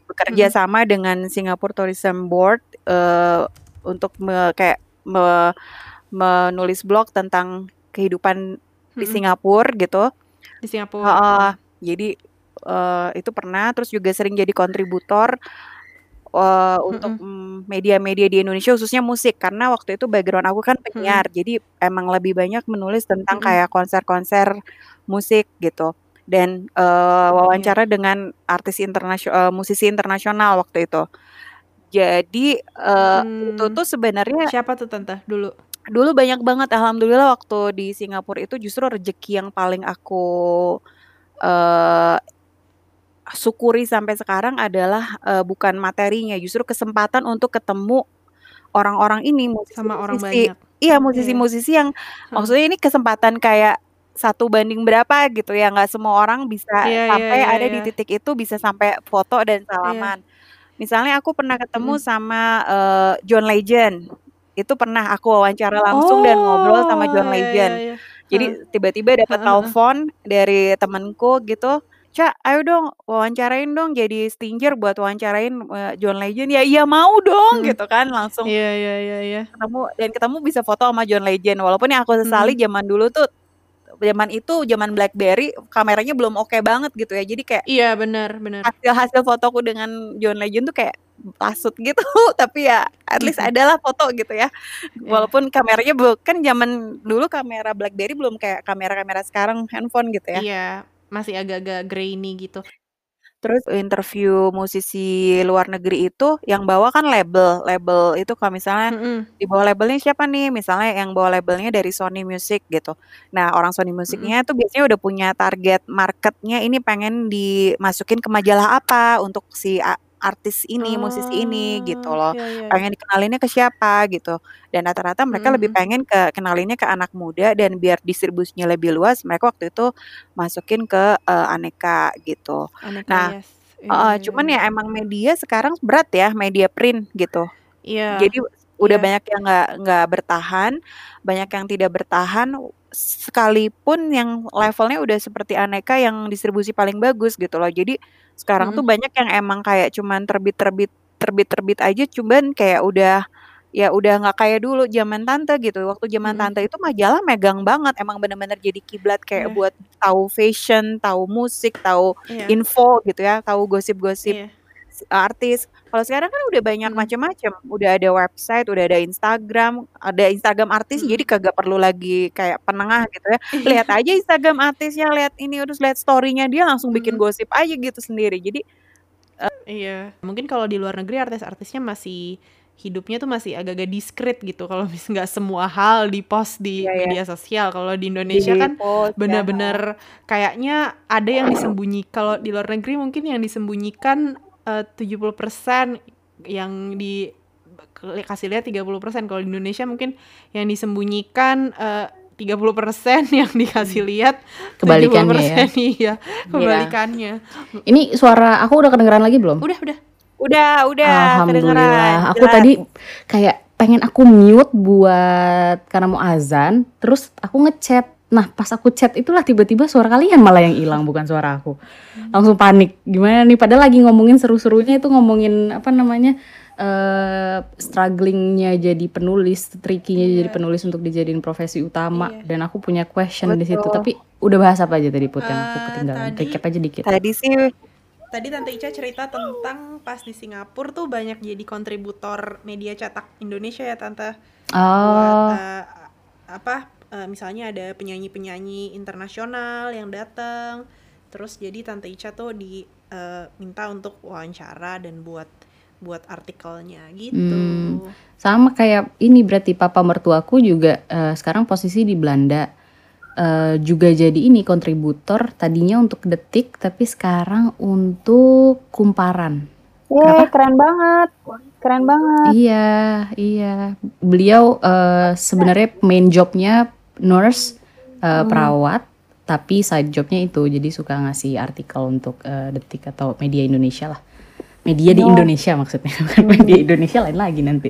bekerja Mhm. sama dengan Singapore Tourism Board, eee, untuk me kayak me menulis blog tentang kehidupan di. Singapura gitu. Di Singapura, Heeh. mhm. Jadi, eee, itu pernah, terus juga sering jadi kontributor, eee, untuk, mmm, media-media di Indonesia khususnya musik, karena waktu itu background aku kan penyiar, jadi emang lebih banyak menulis tentang Mhm. kayak konser-konser musik gitu. Dan, Iya. wawancara dengan artis internasio eee, musisi internasional waktu itu. Jadi, eee, itu Mmm. tuh sebenarnya Siapa tuh Tante dulu? Dulu banyak banget, alhamdulillah waktu di Singapura itu justru rezeki yang paling aku, eee, syukuri sampai sekarang adalah, eee, bukan materinya, justru kesempatan untuk ketemu orang-orang ini, Sama orang musisi-musisi banyak. iya, Iya. musisi-musisi yang Heeh. maksudnya ini kesempatan kayak 1 banding berapa gitu ya, nggak semua orang bisa Iya iya sampai iya ada di iya. titik itu, bisa sampai foto dan Iya. salaman. Misalnya aku pernah ketemu Mhm. sama, eee, John Legend, itu pernah aku wawancara langsung dan ngobrol sama John Oh, iya iya Legend. iya. Jadi Heeh. tiba-tiba heeh. telepon dari temenku gitu, "Ca, ayo dong wawancarain dong jadi stinger buat wawancarain, eee, John Legend." "Ya iya mau dong," Mhm. gitu kan, langsung Iya iya iya iya. ketemu dan ketemu bisa foto sama John Legend. Walaupun yang aku sesali Mhm. zaman dulu tuh, zaman itu zaman BlackBerry, kameranya belum oke banget gitu ya, jadi kayak Iya, benar benar. hasil-hasil fotoku dengan John Legend tuh kayak pasut gitu, tapi ya at least adalah foto gitu ya. Iya. Walaupun kameranya bukan zaman dulu kamera BlackBerry belum kayak kamera-kamera sekarang handphone gitu ya. Iya, masih agak-agak grainy gitu. Terus interview musisi luar negeri itu yang bawa kan label, label itu kalau misalnya Mhm. di bawah labelnya siapa nih? Misalnya yang bawa labelnya dari Sony Music gitu. Nah, orang Sony. Musicnya tuh biasanya udah punya target marketnya ini pengen dimasukin ke majalah apa untuk si a artis ini, musisi ini gitu Oh, loh. iya iya iya. Pengen dikenalinnya ke siapa gitu. Dan rata-rata mereka lebih Mhm. pengen ke kenalinnya ke anak muda dan biar distribusinya lebih luas, mereka waktu itu masukin ke, eee, Aneka gitu. Aneka, Nah yes. Iya heeh, iya cuman iya. ya emang media sekarang berat ya, media print gitu. Iya. Jadi udah Iya. banyak yang nggak nggak bertahan, banyak yang tidak bertahan, sekalipun yang levelnya udah seperti Aneka yang distribusi paling bagus gitu loh. Jadi sekarang tuh Mhm. banyak yang emang kayak cuman terbit-terbit terbit-terbit aja cuman kayak udah ya udah nggak kayak dulu zaman Tante gitu. Waktu zaman Mhm. Tante itu majalah megang banget, emang bener-bener jadi kiblat kayak Iya. buat tahu fashion, tahu musik, tahu Iya. info gitu ya, tahu gosip-gosip Iya. Artis. Kalau sekarang kan udah banyak Mhm. macam-macam, udah ada website, udah ada Instagram, ada Instagram artis jadi Mhm. kagak perlu lagi kayak penengah gitu ya. Iya. Lihat aja Instagram artisnya, lihat ini, terus lihat story-nya dia langsung bikin Mhm. gosip aja gitu sendiri. Jadi Iya. Mungkin kalau di luar negeri artis-artisnya masih hidupnya tuh masih agak-agak diskret gitu kalau mis nggak semua hal di-post di Iya iya. media sosial. Kalau di Indonesia kan Di-post ya, heeh. bener-bener kayaknya ada yang disembunyi kalau di luar negeri mungkin yang disembunyikan, eee, 70% yang di kasih lihat 30%. Kalau di Indonesia mungkin yang disembunyikan, eee, 30% yang dikasih lihat Kebalikannya ya. 70% iya, Iya. kebalikannya. Ini suara aku udah kedengeran lagi belum? Udah udah. Udah udah Alhamdulillah. Aku jelas. tadi kayak pengen aku mute buat karena mau azan, terus aku ngechat. Nah, pas aku chat itulah tiba-tiba suara kalian malah yang hilang bukan suara aku. Langsung panik. Gimana nih padahal lagi ngomongin seru-serunya itu ngomongin apa namanya? eh strugglingnya jadi penulis, trikinya jadi Iya. penulis untuk dijadiin profesi utama Iya. dan aku punya question di situ. Betul. Tapi udah bahas apa aja tadi Put yang aku Eee, ketinggalan? tadi Recap aja dikit. Tadi sih Tadi Tante Ica cerita tentang pas di Singapura tuh banyak jadi kontributor media cetak Indonesia ya Tante. Buat Oh. eh, apa eh, misalnya ada penyanyi-penyanyi internasional yang datang. Terus jadi Tante Ica tuh di eh, minta untuk wawancara dan buat buat artikelnya gitu. Hmm. Sama kayak ini berarti papa mertuaku juga eh, sekarang posisi di Belanda. Eh, juga jadi ini kontributor tadinya untuk detik tapi sekarang untuk kumparan. Yeay, keren banget. Keren banget. Iya, iya. Beliau eh, sebenarnya main jobnya nurse, eh, Hmm. perawat, tapi side jobnya itu jadi suka ngasih artikel untuk eh, detik atau media Indonesia lah. Media di Oh. Indonesia maksudnya, bukan media Indonesia lain lagi nanti.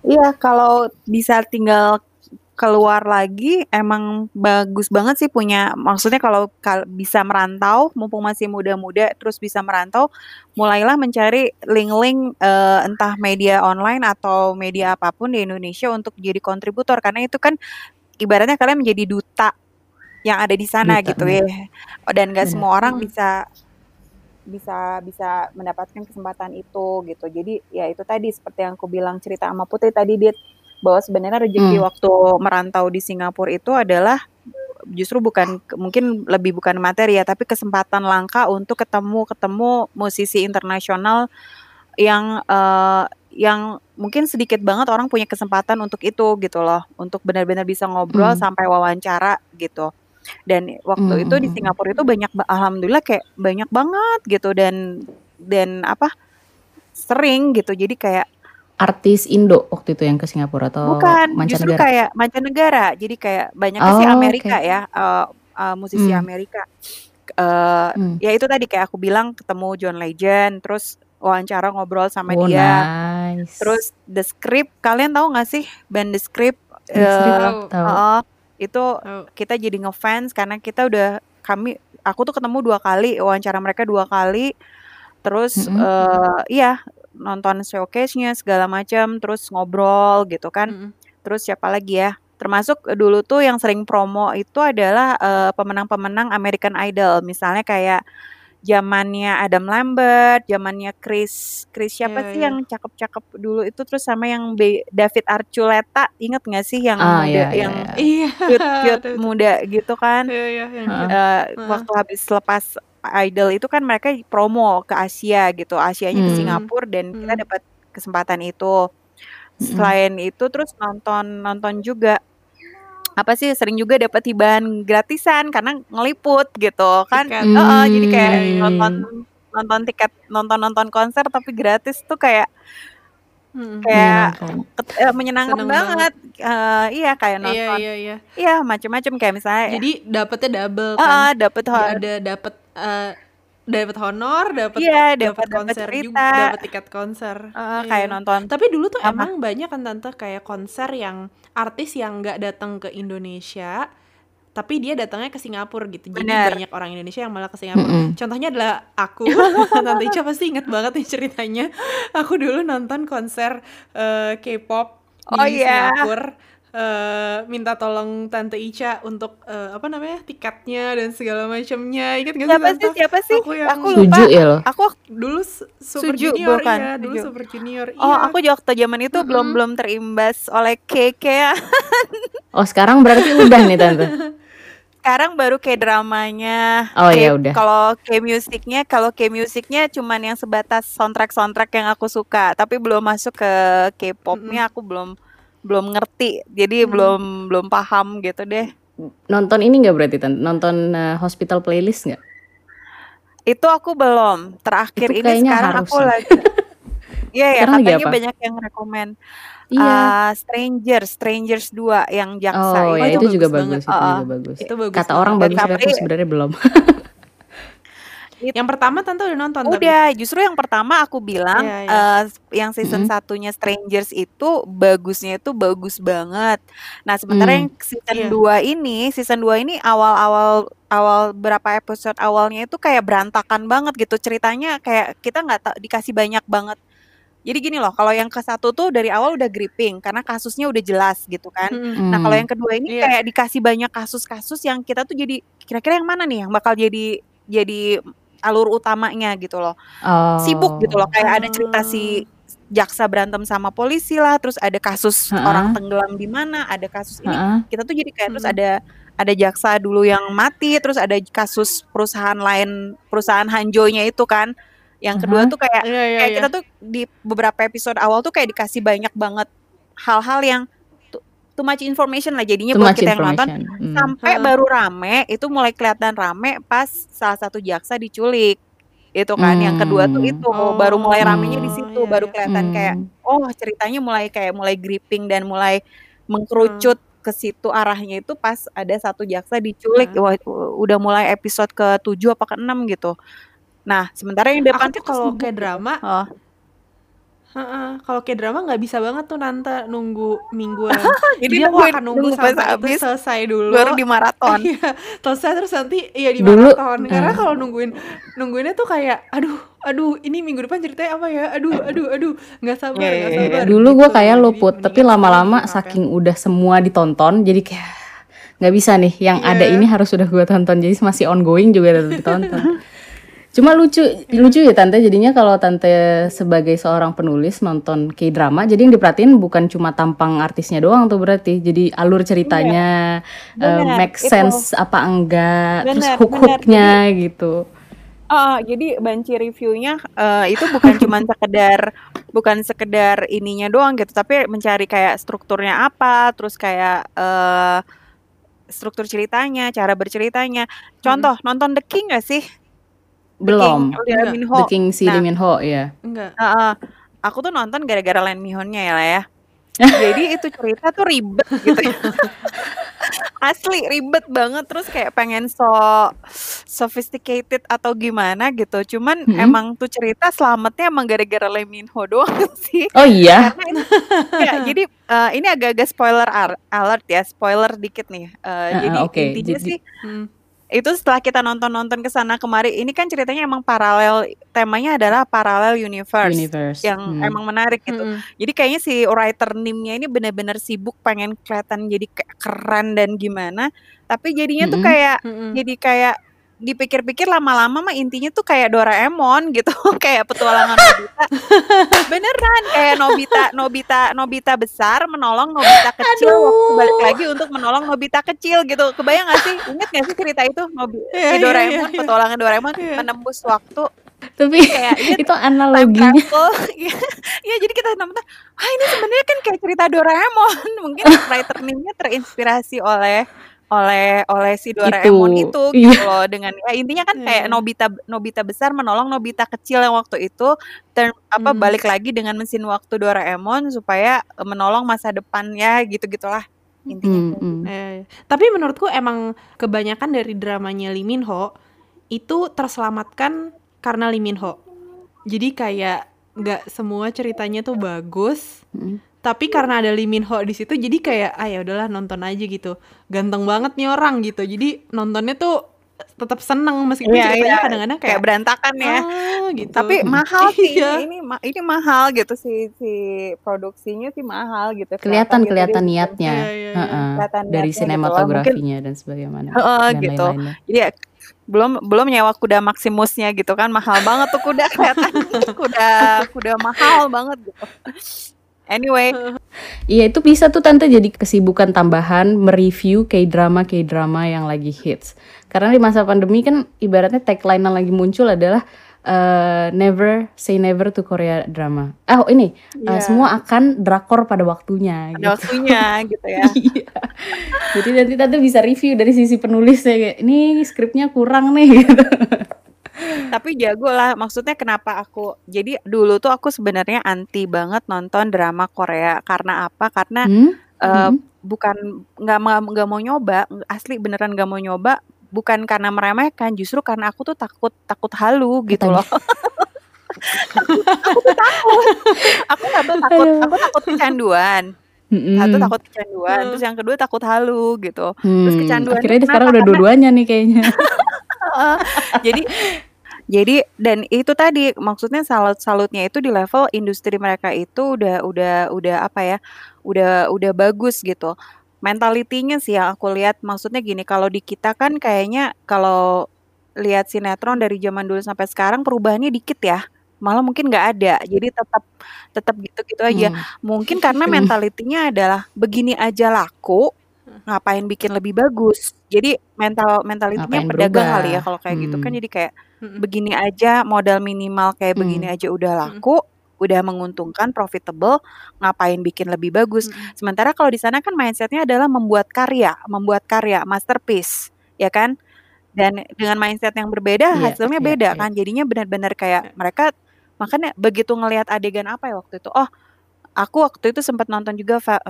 Iya, kalau bisa tinggal keluar lagi emang bagus banget sih punya maksudnya kalau kal bisa merantau mumpung masih muda-muda terus bisa merantau mulailah mencari link-link eee, entah media online atau media apa pun di Indonesia untuk jadi kontributor karena itu kan ibaratnya kalian menjadi duta yang ada di sana Duta, gitu bener. ya. Dan gak Bener. semua orang bisa bisa bisa mendapatkan kesempatan itu gitu. Jadi ya itu tadi seperti yang aku bilang cerita sama Putri tadi Dit, bahwa sebenarnya rezeki Hmm. waktu merantau di Singapura itu adalah justru bukan mungkin lebih bukan materi ya, tapi kesempatan langka untuk ketemu-ketemu musisi internasional yang eee, yang mungkin sedikit banget orang punya kesempatan untuk itu gitu loh, untuk benar-benar bisa ngobrol Hmm. sampai wawancara gitu. Dan waktu Hmm, itu di hmm, hmm. Singapura itu banyak ba alhamdulillah kayak banyak banget gitu dan dan apa, sering gitu. Jadi kayak Artis Indo waktu itu yang ke Singapura atau bukan, justru mancanegara? kayak mancanegara. Jadi kayak banyaknya sih Oh, Amerika oke. ya, eee eee, musisi Hmm. Amerika. Eee, Hmm. ya itu tadi kayak aku bilang ketemu John Legend, terus wawancara ngobrol sama Oh, dia. nice. Terus The Script, kalian tahu nggak sih band The Script? The Script Eee Tahu. heeh, itu Tahu. kita jadi ngefans karena kita udah kami aku tuh ketemu 2 kali, wawancara mereka 2 kali. Terus, Mhm. eee, iya nonton showcase-nya segala macam, terus ngobrol gitu kan. Mhm. Terus siapa lagi ya, termasuk dulu tuh yang sering promo itu adalah, eee, pemenang-pemenang American Idol. Misalnya kayak zamannya Adam Lambert, zamannya Chris Chris siapa Iya, sih iya. yang cakep-cakep dulu itu terus sama yang Be- David Archuleta, inget gak sih yang Ah, muda iya, yang iya. Iya. cute-cute Betul, betul. muda gitu kan. Iya, iya, yang Heeh. cute. Eh, Heeh. waktu habis lepas Idol itu kan mereka promo ke Asia gitu, Asianya ke Hmm. Singapura dan kita Hmm. dapat kesempatan itu. Mm-mm. Selain itu terus nonton nonton juga apa sih sering juga dapat hibahan gratisan karena ngeliput gitu kan. Tiket. Heeh, jadi kayak Iya, iya, iya. nonton nonton tiket nonton nonton konser tapi gratis tuh kayak Mm-mm. kayak Menyenangkan. ket- eh, menyenangkan Seneng banget. Eh, iya kayak Iya, nonton iya, iya. iya macam-macam kayak misalnya Jadi dapetnya double kan. dapet Dia hon- ada dapat eh dapat honor, dapat iya dapat konser juga, cerita dapat tiket konser. Eh, kayak Iya. nonton Tapi dulu tuh apa emang banyak kan tante kayak konser yang artis yang nggak datang ke Indonesia, tapi dia datangnya ke Singapura gitu. Jadi bener banyak orang Indonesia yang malah ke Singapura. Mm-mm. Contohnya adalah aku, Tante Ica pasti inget banget nih ceritanya. Aku dulu nonton konser eh, K-pop oh di iya Singapura. Eh, minta tolong Tante Ica untuk eh, apa namanya tiketnya dan segala macamnya. Ingat gak sih siapa sih Tante? siapa sih Aku yang aku lupa Suju ya lo. aku dulu Super Suju Junior bukan iya, dulu Suju Super Junior oh iya. aku juga waktu zaman itu belum Mm-mm. belum terimbas oleh Keke Oh sekarang berarti udah nih tante. sekarang baru kayak dramanya Oh ya udah. kalau kayak musiknya kalau kayak musiknya cuman yang sebatas soundtrack soundtrack yang aku suka tapi belum masuk ke. K-popnya aku belum belum ngerti jadi Hmm. belum belum paham gitu deh Nonton ini nggak berarti? Nonton eh, Hospital Playlist nggak? itu aku belum terakhir Itu ini sekarang harus aku lagi Iya ya Sekarang katanya banyak yang rekomen Iya. Ah, Strangers Strangers 2 yang jaksa Oh ya itu itu juga bagus banget. itu Heeh. juga bagus. Itu bagus Kata banget. orang bagus tapi tapi aku sebenarnya belum. it- Yang pertama Tante udah nonton tapi. Udah, justru yang pertama aku bilang Iya, iya. eh, yang season Mm-mm. satunya Strangers itu bagusnya itu bagus banget. Nah, sementara Hmm. yang season. 2 ini, season 2 ini awal-awal awal berapa episode awalnya itu kayak berantakan banget gitu ceritanya kayak kita nggak tahu dikasih banyak banget. Jadi gini loh, kalau yang ke satu tuh dari awal udah gripping karena kasusnya udah jelas gitu kan. Mm-mm. Nah, kalau Hmm. yang kedua ini Iya. kayak dikasih banyak kasus-kasus yang kita tuh jadi kira-kira yang mana nih yang bakal jadi jadi alur utamanya gitu loh. Sibuk gitu Oh. loh, kayak ada cerita si jaksa berantem sama polisi lah, terus ada kasus Heeh. orang tenggelam di mana, ada kasus ini Heeh. kita tuh jadi kayak terus Mm. ada ada jaksa dulu yang mati, terus ada kasus perusahaan lain, perusahaan Hanjonya itu kan. Yang kedua Aha. tuh kayak Iya, iya, kayak iya. kita tuh di beberapa episode awal tuh kayak dikasih banyak banget hal-hal yang too, much information lah jadinya Too buat kita yang nonton. Hmm. sampai Heeh. baru rame itu mulai kelihatan rame pas salah satu jaksa diculik itu kan yang kedua tuh Hmm. itu baru mulai ramenya di Hmm. situ iya, baru iya. kelihatan kayak Hmm. oh ceritanya mulai kayak mulai gripping dan mulai mengkerucut ke situ arahnya itu pas ada satu jaksa diculik Heeh. Wah, udah mulai episode ke 7 apa ke 6 gitu nah sementara yang depan Aku tuh kalau kayak drama, oh. Heeh, kalau kayak drama nggak bisa banget tuh Nante nunggu mingguan. jadi Jadi aku nungguin akan nunggu nunggu sampai itu habis selesai dulu. baru di maraton Iya, selesai terus nanti iya di Dulu, maraton. Karena eh. kalau nungguin nungguinnya tuh kayak aduh, aduh ini minggu depan ceritanya apa ya? Aduh, aduh, aduh, nggak sabar, Iya, nggak iya, iya. sabar. Dulu gue gitu. kayak Jadi luput, tapi mendingan lama-lama saking udah semua ditonton, jadi kayak nggak bisa nih. Yang ada Iya. ini harus sudah gue tonton, jadi masih ongoing juga tetap ditonton. Cuma lucu, lucu ya tante. Jadinya kalau tante sebagai seorang penulis nonton k-drama, jadi yang diperhatiin bukan cuma tampang artisnya doang tuh berarti. Jadi alur ceritanya, eh, Benar, make itu. sense apa enggak, terus Benar, hook-hooknya gitu. Oh, jadi banci reviewnya eh, itu bukan cuma sekedar bukan sekedar ininya doang gitu, tapi mencari kayak strukturnya apa, terus kayak eh struktur ceritanya, cara berceritanya. Contoh, nonton The King gak sih? The Belum. King, Lee. Min. The King si Nah. Lee Min Ho ya. Enggak. Heeh. aku tuh nonton gara-gara Len Mihonnya ya lah ya. Jadi itu cerita tuh ribet gitu. Asli ribet banget terus kayak pengen so sophisticated atau gimana gitu. Cuman Mm-mm. emang tuh cerita selamatnya emang gara-gara Lee Min Ho doang sih. Oh iya. Karena ini, ya, jadi eh, ini agak-agak spoiler alert ya, spoiler dikit nih. Eh, Ah, jadi oke. intinya Jadi- sih Hmm. Itu setelah kita nonton-nonton ke sana kemari, ini kan ceritanya emang paralel, temanya adalah parallel universe, Universe. yang Hmm. emang menarik gitu. Mm-mm. Jadi kayaknya si writer Nimnya ini benar-benar sibuk pengen kelihatan jadi keren dan gimana, tapi jadinya tuh Mm-mm. kayak Mm-mm. jadi kayak dipikir-pikir lama-lama mah intinya tuh kayak Doraemon gitu, kayak petualangan Nobita. Beneran kayak Nobita Nobita Nobita besar menolong Nobita kecil waktu balik lagi untuk menolong Nobita kecil gitu. Kebayang gak sih? Ingat gak sih cerita itu Nobi Iya, di iya, iya, Doraemon, iya. petualangan Doraemon Iya. menembus waktu Tapi kayak iya itu analoginya Iya, jadi kita nonton, ah ini sebenarnya kan kayak cerita Doraemon. Mungkin writer-nya terinspirasi oleh oleh oleh si Doraemon Itu, itu, iya. gitu loh dengan ya intinya kan kayak Iya. Nobita Nobita besar menolong Nobita kecil yang waktu itu turn apa Hmm. balik lagi dengan mesin waktu Doraemon supaya eh, menolong masa depannya gitu-gitulah intinya. Hmm, kayak hmm. gitu. Eh, tapi menurutku emang kebanyakan dari dramanya Lee Min Ho itu terselamatkan karena Lee Min Ho. Jadi kayak nggak semua ceritanya tuh bagus, Hmm. Tapi karena ada Lee Min Ho di situ jadi kayak ah ya udahlah nonton aja gitu. Ganteng banget nih orang gitu. Jadi nontonnya tuh tetap seneng meskipun Iya, ceritanya iya. kadang-kadang Kayak kayak berantakan ya. ah gitu. Tapi mahal sih Iya. ini ma- ini mahal gitu si si produksinya sih mahal gitu kelihatan gitu kelihatan bikin. niatnya iya, iya. Heeh. Kelihatan dari niatnya gitu sinematografinya dan sebagainya Heeh, dan gitu. lain-lainnya Jadi ya, belum belum nyewa kuda Maximusnya gitu kan mahal banget tuh kuda kelihatan kuda kuda mahal banget gitu. Anyway, Iya itu bisa tuh tante jadi kesibukan tambahan mereview K-drama K-drama yang lagi hits. Karena di masa pandemi kan ibaratnya tagline yang lagi muncul adalah eh, never say never to Korea drama. Oh ini eh, Iya. semua akan drakor pada waktunya. ada gitu. waktunya gitu ya. Iya. Jadi nanti tante bisa review dari sisi penulisnya kayak ini skripnya kurang nih gitu. Tapi jago lah, maksudnya kenapa aku jadi dulu tuh aku sebenarnya anti banget nonton drama Korea karena apa? Karena Hmm? eh, Hmm. bukan nggak nggak mau nyoba, asli beneran nggak mau nyoba, bukan karena meremehkan, justru karena aku tuh takut takut halu gitu Katanya. loh. aku tuh takut, aku nggak takut, Aduh. aku takut kecanduan. Satu takut kecanduan, terus yang kedua takut halu gitu. Hmm, Terus kecanduannya akhirnya sekarang udah dua-duanya nih kayaknya. Jadi jadi dan itu tadi maksudnya salut-salutnya itu di level industri mereka itu udah udah udah apa ya udah udah bagus gitu mentalitinya sih yang aku lihat maksudnya gini kalau di kita kan kayaknya kalau lihat sinetron dari zaman dulu sampai sekarang perubahannya dikit ya malah mungkin nggak ada jadi tetap tetap gitu-gitu aja Hmm. mungkin karena Hmm. mentalitinya adalah begini aja laku ngapain bikin lebih bagus jadi mental mentalitinya Ngapain pedagang kali ya kalau kayak gitu kan Hmm. jadi kayak Mm-mm. begini aja modal minimal kayak begini Hmm. aja udah laku udah menguntungkan profitable ngapain bikin lebih bagus Mm-mm. sementara kalau di sana kan mindsetnya adalah membuat karya membuat karya masterpiece ya kan dan dengan mindset yang berbeda Iya, hasilnya iya, beda iya. kan jadinya benar-benar kayak Iya. mereka makanya begitu ngelihat adegan apa ya waktu itu oh aku waktu itu sempat nonton juga Va-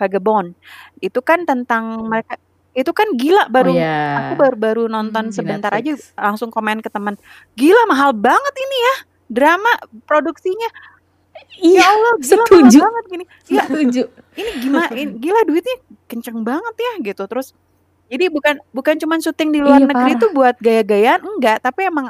Vagabond itu kan tentang mereka itu kan gila Oh baru ya, aku baru baru nonton Hmm. sebentar aja langsung komen ke teman gila mahal banget ini ya drama produksinya Iya, ya Allah gila mahal setuju, banget gini ya setuju. ini gimana ini, gila duitnya kenceng banget ya gitu terus jadi bukan bukan cuma syuting di luar Iya, negeri parah. tuh buat gaya-gayaan enggak tapi emang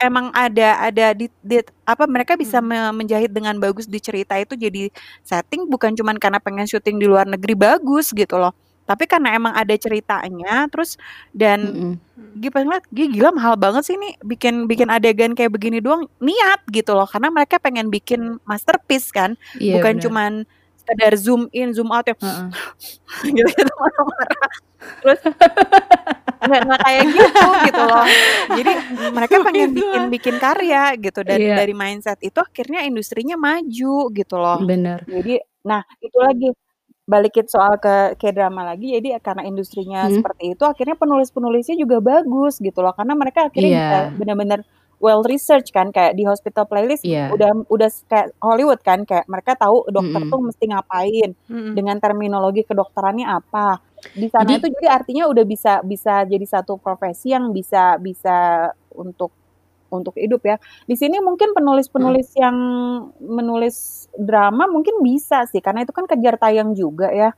emang ada ada di, di- apa mereka bisa Hmm. me- menjahit dengan bagus di cerita itu jadi setting bukan cuman karena pengen syuting di luar negeri bagus gitu loh tapi karena emang ada ceritanya terus dan Mm-mm. gue pengen liat, "Gih, gila mahal banget sih nih bikin bikin adegan kayak begini doang niat gitu loh karena mereka pengen bikin masterpiece kan Iya bukan benar. cuman sekedar zoom in zoom out yang Heeh. gitu gitu marah-marah terus nggak nggak kayak gitu gitu loh jadi mereka pengen bikin bikin karya gitu dan Iya. dari mindset itu akhirnya industrinya maju gitu loh Benar. jadi nah itu lagi balikin soal ke ke drama lagi jadi karena industrinya Hmm. seperti itu akhirnya penulis-penulisnya juga bagus gitu loh karena mereka akhirnya bisa Iya. benar-benar well research kan kayak di hospital playlist Iya. udah udah kayak Hollywood kan kayak mereka tahu dokter Mm-mm. tuh mesti ngapain Mm-mm. dengan terminologi kedokterannya apa di sana Jadi- itu jadi artinya udah bisa bisa jadi satu profesi yang bisa bisa untuk untuk hidup ya. Di sini mungkin penulis-penulis yang menulis drama mungkin bisa sih karena itu kan kejar tayang juga ya.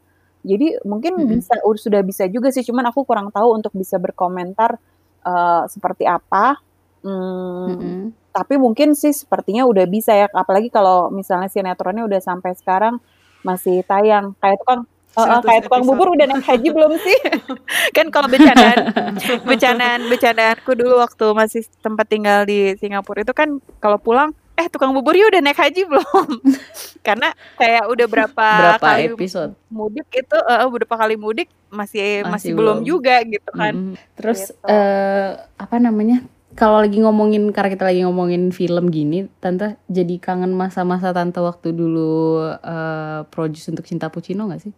Jadi mungkin Mm-mm. bisa udah sudah bisa juga sih cuman aku kurang tahu untuk bisa berkomentar eh, seperti apa. Hmm, Mm-mm. tapi mungkin sih sepertinya udah bisa ya apalagi kalau misalnya sinetronnya udah sampai sekarang masih tayang. Kayak itu kan uh, kayak tukang bubur udah naik haji belum sih? kan kalau bercandaan bercandaan bercandaanku dulu waktu masih tempat tinggal di Singapura itu kan kalau pulang eh tukang bubur ya udah naik haji belum? Karena kayak udah berapa, Berapa kali episode? mudik itu uh, berapa kali mudik masih masih, Masih belum belum. juga gitu kan. Mm, Terus Gitu. eh apa namanya? Kalau lagi ngomongin karena kita lagi ngomongin film gini, tante jadi kangen masa-masa tante waktu dulu eh produce untuk Cinta Puccino nggak sih?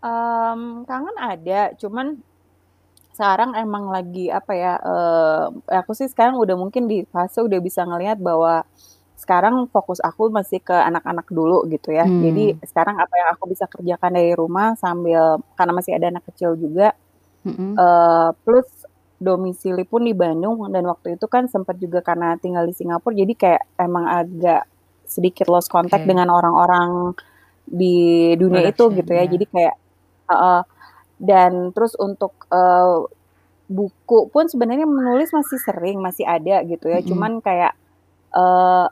Em, kangen ada, cuman sekarang emang lagi apa ya? eh aku sih sekarang udah mungkin di fase udah bisa ngelihat bahwa sekarang fokus aku masih ke anak-anak dulu gitu ya. Hmm. Jadi sekarang apa yang aku bisa kerjakan dari rumah sambil karena masih ada anak kecil juga, Mm-mm. eh plus domisili pun di Bandung dan waktu itu kan sempat juga karena tinggal di Singapura, jadi kayak emang agak sedikit lost contact Oke. dengan orang-orang di dunia itu Production, gitu ya. ya. Jadi kayak heeh. dan terus untuk eh, buku pun sebenarnya menulis masih sering, masih ada gitu ya. Mm-mm. Cuman kayak eh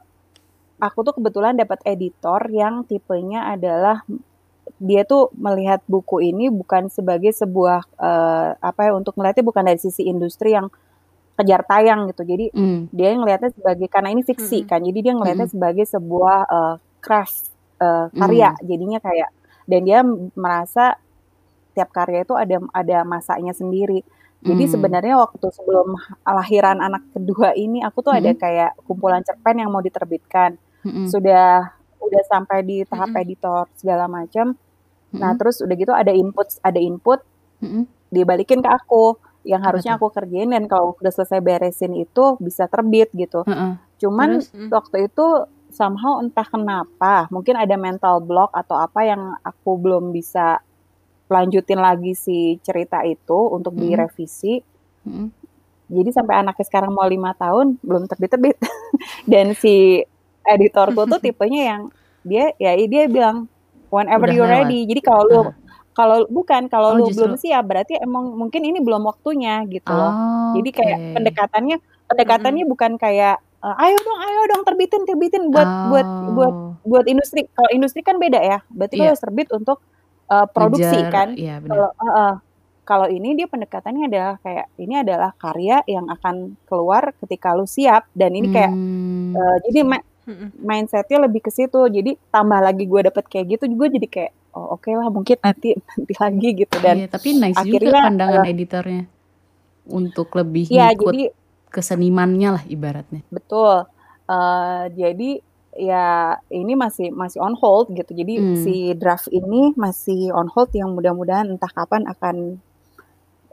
aku tuh kebetulan dapat editor yang tipenya adalah dia tuh melihat buku ini bukan sebagai sebuah eh, apa ya untuk melihatnya bukan dari sisi industri yang kejar tayang gitu. Jadi Mm. dia ngelihatnya sebagai karena ini fiksi Mm-mm. kan. Jadi dia ngelihatnya Mm-mm. sebagai sebuah eh, craft eh, karya. Jadinya kayak dan dia merasa tiap karya itu ada ada masanya sendiri. Jadi Mm. sebenarnya waktu sebelum lahiran anak kedua ini aku tuh ada Mm-mm. kayak kumpulan cerpen yang mau diterbitkan. Mm-mm. Sudah udah sampai di tahap Mm-mm. editor segala macam. Nah, Mm-mm. terus udah gitu ada input ada input Mm-mm. dibalikin ke aku yang harusnya aku kerjain dan kalau udah selesai beresin itu bisa terbit gitu. Heeh. Cuman? Hmm. waktu itu somehow entah kenapa, mungkin ada mental block atau apa yang aku belum bisa lanjutin lagi si cerita itu untuk Mm-mm. direvisi. Mm-mm. Jadi sampai anaknya sekarang mau lima tahun belum terbit-terbit. Dan si editorku tuh tipenya yang dia ya dia bilang whenever Udah lewat. ready. Jadi kalau lu Ah. kalau bukan kalau Oh, lu justru. belum siap berarti emang mungkin ini belum waktunya gitu loh. Oh, Jadi kayak oke. pendekatannya pendekatannya bukan kayak eh, ayo dong ayo dong terbitin terbitin buat buat buat Oh. buat industri. Kalau industri kan beda ya. Berarti kalau harus terbit untuk eh, produksi Ngejar, kan. Iya benar. Kalau eh, kalau ini dia pendekatannya adalah kayak ini adalah karya yang akan keluar ketika lu siap dan ini kayak Hmm. eh, jadi ma- mindsetnya lebih ke situ. Jadi tambah lagi gue dapet kayak gitu gue jadi kayak oh oke lah mungkin nanti nanti lagi gitu dan Iya, tapi nice juga akhirnya, pandangan editornya untuk lebih ya ngikut jadi kesenimannya lah ibaratnya. Betul. Eh, jadi ya ini masih masih on hold gitu. Jadi Hmm. si draft ini masih on hold yang mudah-mudahan entah kapan akan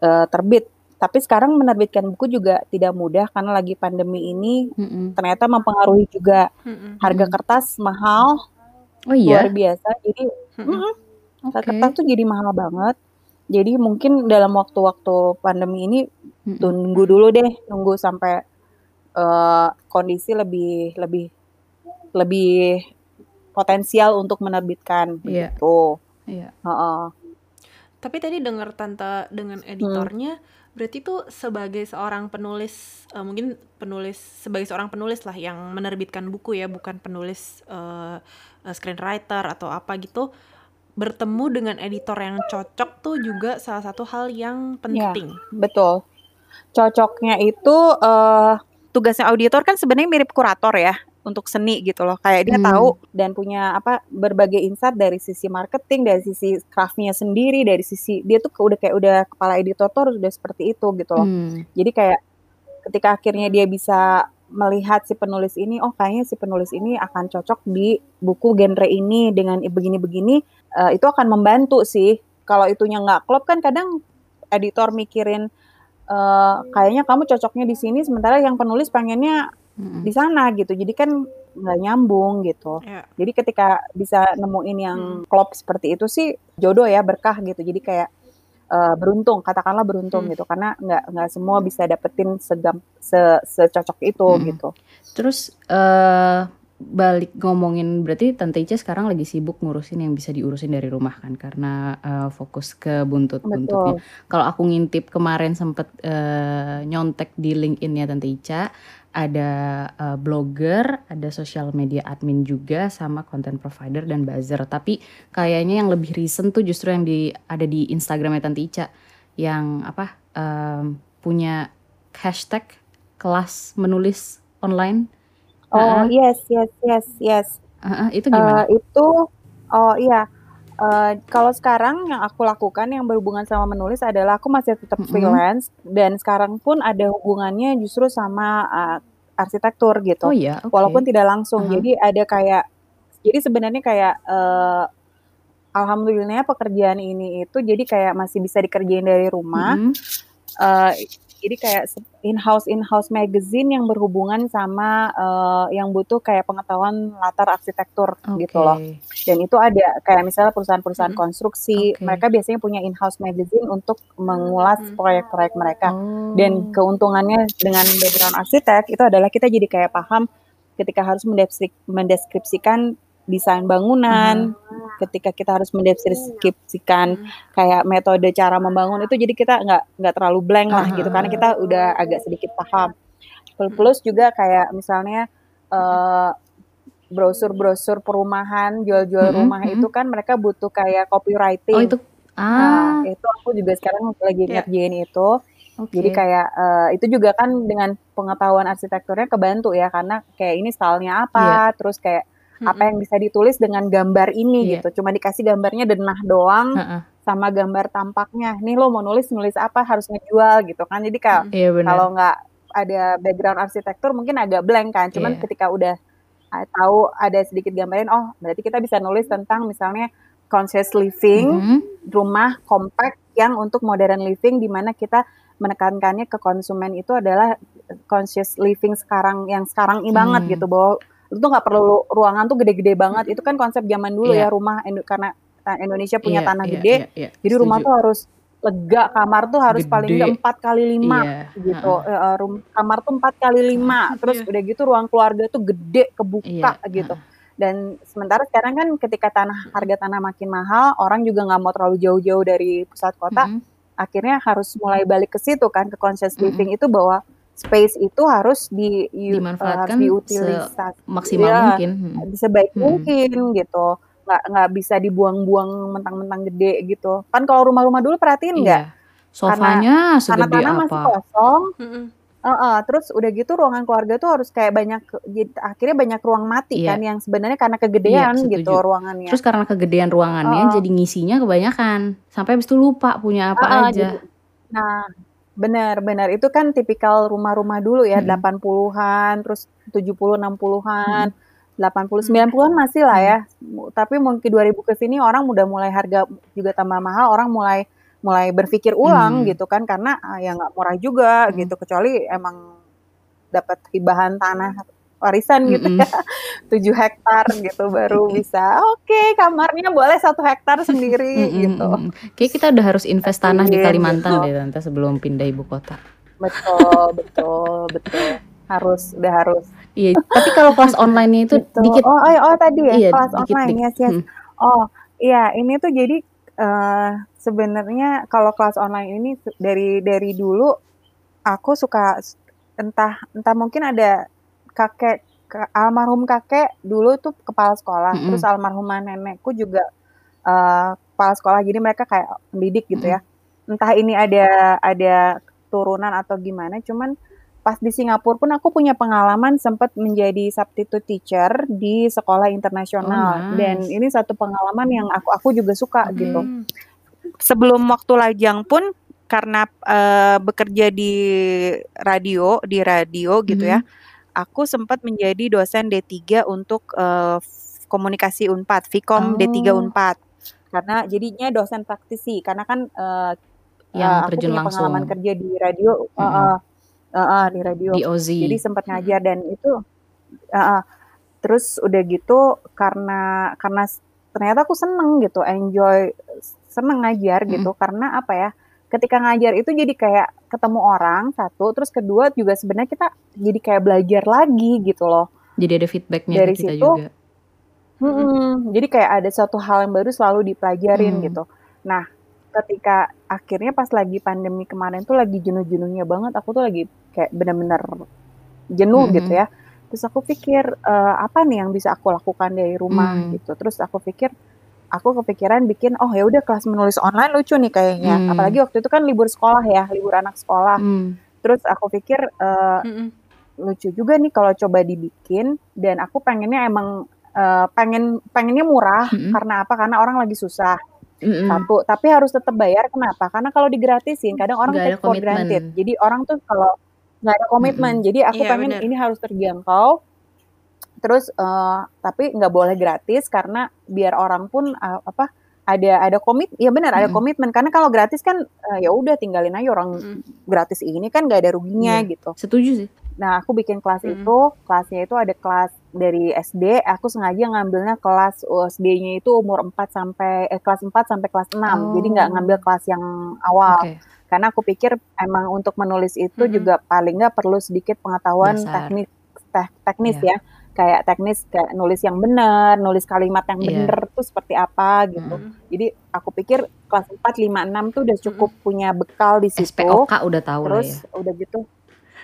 eh, terbit. Tapi sekarang menerbitkan buku juga tidak mudah karena lagi pandemi ini Mm-mm. ternyata mempengaruhi juga Mm-mm. harga Hmm. kertas mahal Oh iya, luar biasa. Jadi oke. kertas tuh jadi mahal banget. Jadi mungkin dalam waktu-waktu pandemi ini Mm-mm. tunggu dulu deh, nunggu sampai eh, kondisi lebih lebih lebih potensial untuk menerbitkan Iya. begitu. Iya. Heeh. Tapi tadi dengar tante dengan editornya, berarti tuh sebagai seorang penulis, eh, mungkin penulis sebagai seorang penulis lah yang menerbitkan buku ya, bukan penulis eh, screenwriter atau apa gitu, bertemu dengan editor yang cocok tuh juga salah satu hal yang penting. Betul. Cocoknya itu eh tugasnya auditor kan sebenarnya mirip kurator ya untuk seni gitu loh. Kayak dia Hmm. tahu dan punya apa berbagai insight dari sisi marketing, dari sisi craftnya sendiri, dari sisi dia tuh udah kayak udah kepala editor tuh udah seperti itu gitu loh. Hmm. Jadi kayak ketika akhirnya dia bisa melihat si penulis ini, oh kayaknya si penulis ini akan cocok di buku genre ini dengan begini-begini, eh, itu akan membantu sih. Kalau itunya nggak klop kan kadang editor mikirin eh, kayaknya kamu cocoknya di sini, sementara yang penulis pengennya Mm-mm. di sana gitu. Jadi kan nggak nyambung gitu. Ya. Jadi ketika bisa nemuin yang klop seperti itu sih jodoh ya berkah gitu. Jadi kayak eh, beruntung, katakanlah beruntung Hmm. gitu karena nggak nggak semua bisa dapetin segam se secocok itu Mm-mm. gitu. Terus eh balik ngomongin berarti Tante Ica sekarang lagi sibuk ngurusin yang bisa diurusin dari rumah kan karena eh, fokus ke buntut-buntutnya. Kalau aku ngintip kemarin sempet eh, nyontek di LinkedIn-nya Tante Ica, ada uh, blogger, ada social media admin juga, sama content provider dan buzzer. Tapi kayaknya yang lebih recent tuh justru yang di ada di Instagramnya Tante Ica yang apa um, punya hashtag kelas menulis online. Oh uh, yes yes yes yes. Uh, uh, itu gimana? Uh, itu oh iya. Uh, kalau sekarang yang aku lakukan yang berhubungan sama menulis adalah aku masih tetap mm -hmm. freelance dan sekarang pun ada hubungannya justru sama uh, arsitektur gitu. Oh iya, okay. Walaupun tidak langsung. Uh -huh. Jadi ada kayak jadi sebenarnya kayak uh, alhamdulillah pekerjaan ini itu jadi kayak masih bisa dikerjain dari rumah. Mm -hmm. uh, jadi kayak in-house in-house magazine yang berhubungan sama uh, yang butuh kayak pengetahuan latar arsitektur okay. gitu loh. Dan itu ada kayak misalnya perusahaan-perusahaan hmm. konstruksi, okay. mereka biasanya punya in-house magazine untuk mengulas proyek-proyek mereka. Oh. Dan keuntungannya dengan background arsitek itu adalah kita jadi kayak paham ketika harus mendeskripsikan desain bangunan, uh-huh. ketika kita harus mendeskripsikan kayak metode cara membangun itu jadi kita nggak nggak terlalu blank lah uh-huh. gitu karena kita udah agak sedikit paham. Plus juga kayak misalnya uh, brosur-brosur perumahan, jual-jual uh-huh. rumah itu kan mereka butuh kayak copywriting. Oh itu ah. Nah, itu aku juga sekarang lagi yeah. ngerjain itu. Okay. Jadi kayak uh, itu juga kan dengan pengetahuan arsitekturnya kebantu ya karena kayak ini stylenya apa, yeah. terus kayak hmm. apa yang bisa ditulis dengan gambar ini yeah. gitu. Cuma dikasih gambarnya denah doang uh -uh. sama gambar tampaknya. Nih lo mau nulis nulis apa harus ngejual gitu kan. Jadi kalau yeah, kalau nggak ada background arsitektur mungkin agak blank kan. Cuman yeah. ketika udah uh, tahu ada sedikit gambarin, oh berarti kita bisa nulis tentang misalnya conscious living, mm -hmm. rumah compact yang untuk modern living di mana kita menekankannya ke konsumen itu adalah conscious living sekarang yang sekarang ini hmm. banget gitu bahwa itu tuh nggak perlu ruangan tuh gede-gede banget itu kan konsep zaman dulu yeah. ya rumah karena Indonesia punya yeah, tanah yeah, gede yeah, yeah. jadi Setuju. rumah tuh harus lega kamar tuh harus gede. paling nggak empat kali lima yeah. gitu uh, rum kamar tuh empat kali lima terus yeah. udah gitu ruang keluarga tuh gede kebuka yeah. gitu dan sementara sekarang kan ketika tanah harga tanah makin mahal orang juga nggak mau terlalu jauh-jauh dari pusat kota mm -hmm. akhirnya harus mulai balik ke situ kan ke conscious living mm -hmm. itu bahwa space itu harus di dimanfaatkan uh, diutilisasi maksimal ya, mungkin hmm. sebaik hmm. mungkin gitu nggak nggak bisa dibuang-buang mentang-mentang gede gitu kan kalau rumah-rumah dulu perhatiin nggak iya. sofanya karena, segede karena tanah apa masih kosong hmm. Uh, uh, terus udah gitu ruangan keluarga tuh harus kayak banyak akhirnya banyak ruang mati yeah. kan yang sebenarnya karena kegedean yeah, gitu ruangannya. Terus karena kegedean ruangannya uh, jadi ngisinya kebanyakan sampai habis itu lupa punya apa uh, uh, aja. Jadi, nah, Benar benar, itu kan tipikal rumah-rumah dulu ya, hmm. 80-an, terus 70, 60-an, hmm. 80, 90-an masih lah ya. Tapi mungkin 2000 ke sini orang udah mulai harga juga tambah mahal, orang mulai mulai berpikir ulang hmm. gitu kan, karena ah, ya nggak murah juga hmm. gitu, kecuali emang dapat hibahan tanah warisan gitu mm -hmm. ya tujuh hektar gitu baru bisa oke okay, kamarnya boleh satu hektar sendiri mm -hmm. gitu kayak kita udah harus invest tanah di Kalimantan gitu. deh tante sebelum pindah ibu kota betul betul betul harus udah harus iya tapi kalau kelas online itu gitu. dikit oh, oh oh tadi ya iya, kelas dikit, online dikit. yes yes hmm. oh iya ini tuh jadi uh, sebenarnya kalau kelas online ini dari dari dulu aku suka entah entah mungkin ada kakek almarhum kakek dulu tuh kepala sekolah, mm -hmm. terus almarhumah nenekku juga uh, kepala sekolah, jadi mereka kayak pendidik gitu ya. Entah ini ada ada turunan atau gimana, cuman pas di Singapura pun aku punya pengalaman sempat menjadi substitute teacher di sekolah internasional oh, nice. dan ini satu pengalaman yang aku aku juga suka hmm. gitu. Sebelum waktu lajang pun karena uh, bekerja di radio di radio gitu ya aku sempat menjadi dosen D3 untuk uh, komunikasi Unpad, Vkom oh. D3 Unpad. Karena jadinya dosen praktisi karena kan uh, yang uh, terjun aku punya langsung. pengalaman kerja di radio mm -hmm. uh, uh, uh, di radio. Di OZ. Jadi sempat ngajar dan itu uh, uh, terus udah gitu karena karena ternyata aku seneng gitu, enjoy seneng ngajar gitu mm -hmm. karena apa ya? Ketika ngajar itu jadi kayak ketemu orang satu terus kedua juga sebenarnya kita jadi kayak belajar lagi gitu loh jadi ada feedbacknya dari kita situ juga. Hmm, jadi kayak ada satu hal yang baru selalu dipelajarin hmm. gitu nah ketika akhirnya pas lagi pandemi kemarin tuh lagi jenuh-jenuhnya banget aku tuh lagi kayak bener-bener jenuh Mhm. gitu ya. Terus aku pikir, eee, apa nih yang bisa aku lakukan dari rumah Mmm. gitu. Terus aku pikir, aku kepikiran bikin, oh ya udah kelas menulis online lucu nih kayaknya. Mmm. Apalagi waktu itu kan libur sekolah ya, libur anak sekolah. Mmm. Terus aku pikir, Mhm. lucu juga nih kalau coba dibikin dan aku pengennya emang, eee, pengen pengennya murah Mhm. karena apa, karena orang lagi susah, Mhm. satu. Tapi harus tetap bayar kenapa, karena kalau digratisin kadang orang ada take for granted. komitmen. Jadi orang tuh kalau nggak ada komitmen, Mhm. jadi aku Iya, pengen bener. ini harus terjangkau, terus, eee, tapi nggak boleh gratis karena biar orang pun, eee, apa, ada ada komit ya benar ada Mhm. komitmen. Karena kalau gratis kan, eee, ya udah tinggalin aja orang Mhm. gratis ini kan nggak ada ruginya Iya, gitu. setuju sih. Nah, aku bikin kelas Mhm. itu, kelasnya itu ada kelas dari SD, aku sengaja ngambilnya kelas SD-nya itu umur 4 sampai eh, kelas 4 sampai kelas 6. Jadi nggak ngambil Oh. kelas yang awal. Oke. Karena aku pikir emang untuk menulis itu Mhm. juga paling nggak perlu sedikit pengetahuan Dasar. teknik tek teknis Iya. ya. Kayak teknis kayak nulis yang benar, nulis kalimat yang Iya. benar tuh seperti apa gitu. Mhm. Jadi aku pikir kelas 4, 5, 6 tuh udah cukup Mhm. punya bekal di situ. SPOK udah tahu lah Terus ya. udah gitu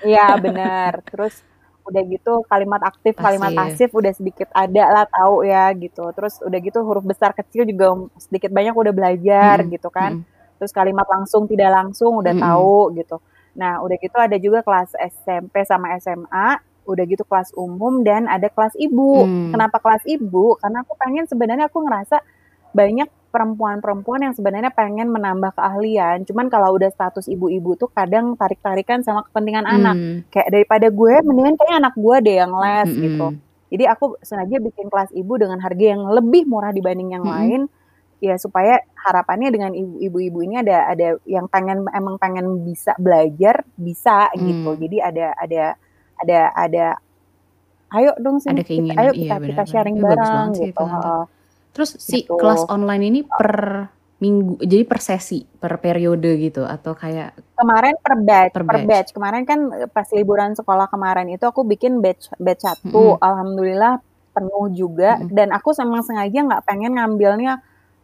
iya bener. Terus udah gitu kalimat aktif, kalimat Pasif. pasif udah sedikit ada lah tahu ya gitu. Terus udah gitu huruf besar kecil juga sedikit banyak udah belajar Mhm. gitu kan. Mhm. Terus kalimat langsung tidak langsung udah Mhm. tahu gitu. Nah, udah gitu ada juga kelas SMP sama SMA, udah gitu kelas umum dan ada kelas ibu. Mmm. Kenapa kelas ibu? Karena aku pengen sebenarnya aku ngerasa banyak perempuan-perempuan yang sebenarnya pengen menambah keahlian. Cuman kalau udah status ibu-ibu tuh kadang tarik-tarikan sama kepentingan anak. Mmm. Kayak daripada gue mendingan kayaknya anak gue deh yang les gitu. Mhm. Jadi aku sengaja bikin kelas ibu dengan harga yang lebih murah dibanding yang Mhm. lain. Ya supaya harapannya dengan ibu- ibu-ibu ini ada ada yang pengen emang pengen bisa belajar, bisa gitu. Mmm. Jadi ada ada ada ada ayo dong sini Ada kita keinginan, ayo iya kita kita benar-benar. sharing bagus bareng sih itu gitu. Heeh. Terus si Gitu. kelas online ini per minggu, jadi per sesi, per periode gitu atau kayak Kemarin per batch, per per batch? batch. Kemarin kan eh, pas liburan sekolah kemarin itu aku bikin batch batch 1. Mhm. Alhamdulillah penuh juga Mhm. dan aku memang sengaja nggak pengen ngambilnya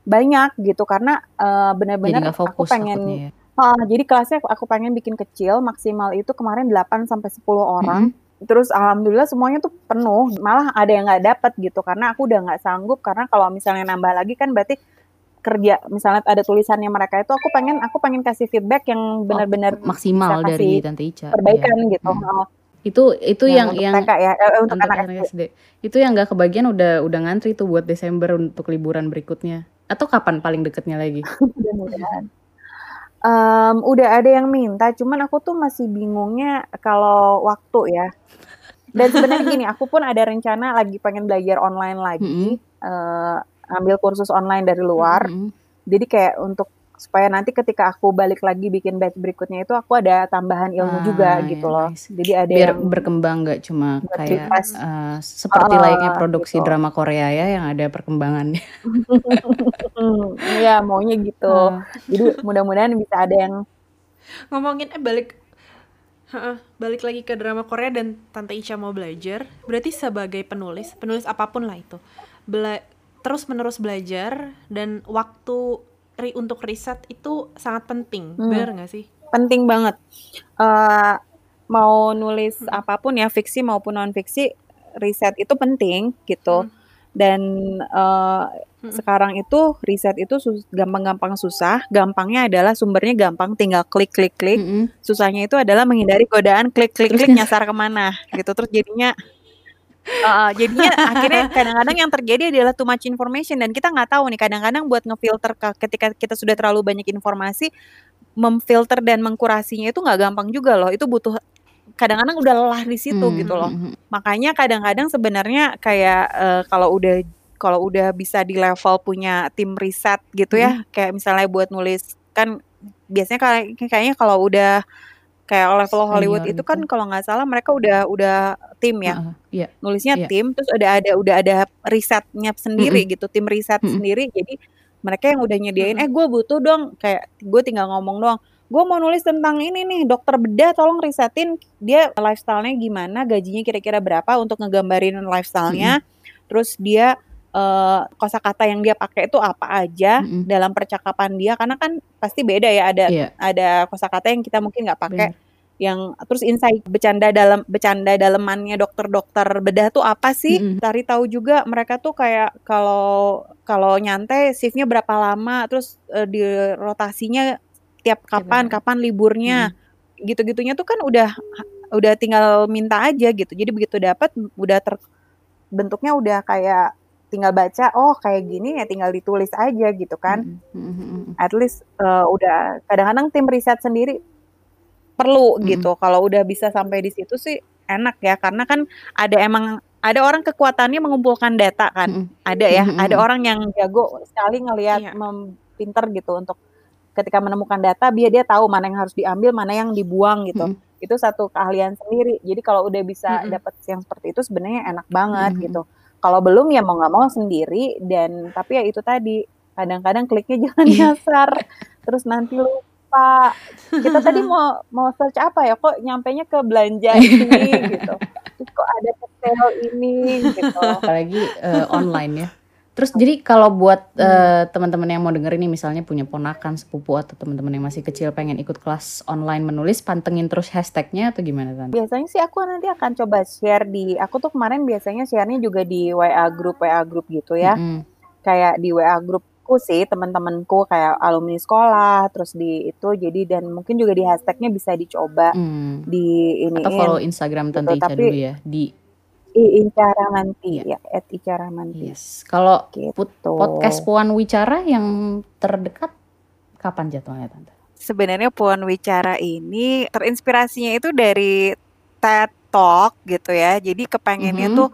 banyak gitu karena Jadi benar-benar aku fokus pengen ya. Heeh, jadi kelasnya aku pengen bikin kecil, maksimal itu kemarin 8 sampai 10 orang. Mhm. Terus alhamdulillah semuanya tuh penuh, malah ada yang nggak dapet gitu karena aku udah nggak sanggup karena kalau misalnya nambah lagi kan berarti kerja misalnya ada tulisannya mereka itu aku pengen aku pengen kasih feedback yang Oh, benar-benar bisa maksimal kasih dari Tante Ica. Iya. perbaikan gitu. Heeh. Itu itu Yang yang untuk yang TK ya, eh, untuk untuk anak anak SD. SD. Itu yang nggak kebagian udah udah ngantri tuh buat Desember untuk liburan berikutnya. Atau kapan paling deketnya lagi? Mudah-mudahan. Mmm, udah ada yang minta, cuman aku tuh masih bingungnya kalau waktu ya. Dan sebenarnya gini, aku pun ada rencana lagi pengen belajar online Mhm. lagi, eee, ambil kursus online dari luar. Mhm. Jadi kayak untuk supaya nanti ketika aku balik lagi bikin batch berikutnya itu aku ada tambahan ilmu juga Ah, gitu ya loh. nice. Jadi ada Biar yang berkembang nggak cuma kayak eh, seperti Heeh, layaknya produksi gitu. drama Korea ya yang ada perkembangannya. Iya, maunya gitu. Heeh. Jadi mudah-mudahan bisa ada yang Ngomongin eh balik Heeh, balik lagi ke drama Korea dan Tante Ica mau belajar, berarti sebagai penulis, penulis apa pun lah itu, bela terus menerus belajar dan waktu ri untuk riset itu sangat penting, Hmm. bener nggak sih? penting banget. Eee, mau nulis Mhm. apa pun ya, fiksi maupun non fiksi, riset itu penting gitu. Mhm. Dan, eee, Mhm. sekarang itu riset itu sus gampang-gampang susah, gampangnya adalah sumbernya gampang tinggal klik klik klik, Mhm. susahnya itu adalah menghindari godaan klik klik klik nyasar. nyasar ke mana gitu. Terus jadinya heeh, jadinya akhirnya kadang-kadang yang terjadi adalah too much information dan kita nggak tahu nih kadang-kadang buat ngefilter ke ketika kita sudah terlalu banyak informasi, memfilter dan mengkurasinya itu nggak gampang juga loh, itu butuh kadang-kadang udah lelah di situ Mmm, gitu loh. mhm mhm. Makanya kadang-kadang sebenarnya kayak, eee, kalau udah kalau udah bisa di level punya tim riset gitu ya, kayak misalnya buat nulis kan biasanya kayak kayaknya kalau udah kayak level Hollywood Senior itu kan gitu. kalau nggak salah mereka udah udah tim ya. Heeh, iya, Nulisnya iya. tim, terus udah ada udah ada risetnya sendiri Mhm. gitu, tim riset Mhm. sendiri. Jadi mereka yang udah nyediain, Mhm. "Eh, gue butuh dong," kayak gue tinggal ngomong doang, "Gue mau nulis tentang ini nih, dokter bedah tolong risetin dia lifestyle-nya gimana, gajinya kira-kira berapa untuk ngegambarin lifestyle-nya, terus dia, eee, kosakata yang dia pakai itu apa aja Mhm. dalam percakapan dia." Karena kan pasti beda ya, ada Iya. ada kosakata yang kita mungkin nggak pakai Bener. yang terus insight bercanda dalam bercanda dalemannya dokter-dokter bedah tuh apa sih? Mm-mm. Cari tahu juga mereka tuh kayak kalau kalau nyantai shiftnya berapa lama, terus eh, di rotasinya tiap kapan, benar. kapan liburnya, gitu-gitunya tuh kan udah udah tinggal minta aja gitu. Jadi begitu dapat udah ter bentuknya udah kayak tinggal baca, oh kayak gini ya tinggal ditulis aja gitu kan. Mm-mm. At least eh, udah kadang-kadang tim riset sendiri perlu Mm-mm. gitu. Kalau udah bisa sampai di situ sih enak ya karena kan ada emang ada orang kekuatannya mengumpulkan data kan. Mm-mm. Ada ya, Mm-mm. ada orang yang jago sekali ngelihat Iya. mem- pinter gitu untuk ketika menemukan data dia dia tahu mana yang harus diambil, mana yang dibuang gitu. Mm-mm. Itu satu keahlian sendiri. Jadi kalau udah bisa Mm-mm. dapat yang seperti itu sebenarnya enak banget Mm-mm. gitu. Kalau belum ya mau nggak mau sendiri dan tapi ya itu tadi kadang-kadang kliknya jangan nyasar terus nanti lupa. Kita tadi mau mau search apa ya kok nyampainya ke belanja ini gitu. Terus kok ada sale ini gitu. Apalagi eh, online ya. Terus jadi kalau buat eh, teman-teman yang mau denger ini misalnya punya ponakan, sepupu atau teman-teman yang masih kecil pengen ikut kelas online menulis, pantengin terus hashtagnya atau gimana tante? biasanya sih aku nanti akan coba share di aku tuh kemarin biasanya sharenya juga di WA group WA group gitu ya Mm-mm. kayak di WA grupku sih teman-temanku kayak alumni sekolah terus di itu jadi dan mungkin juga di hashtagnya bisa dicoba Mm. di ini Atau follow Instagram Tante gitu, Ica tapi- dulu ya di Ica Ramanti Iya. ya at Ica Ramanti yes. Kalau gitu. podcast Puan Wicara yang terdekat kapan jadwalnya tante? sebenarnya Puan Wicara ini terinspirasinya itu dari TED Talk gitu ya. Jadi kepengennya Mhm. tuh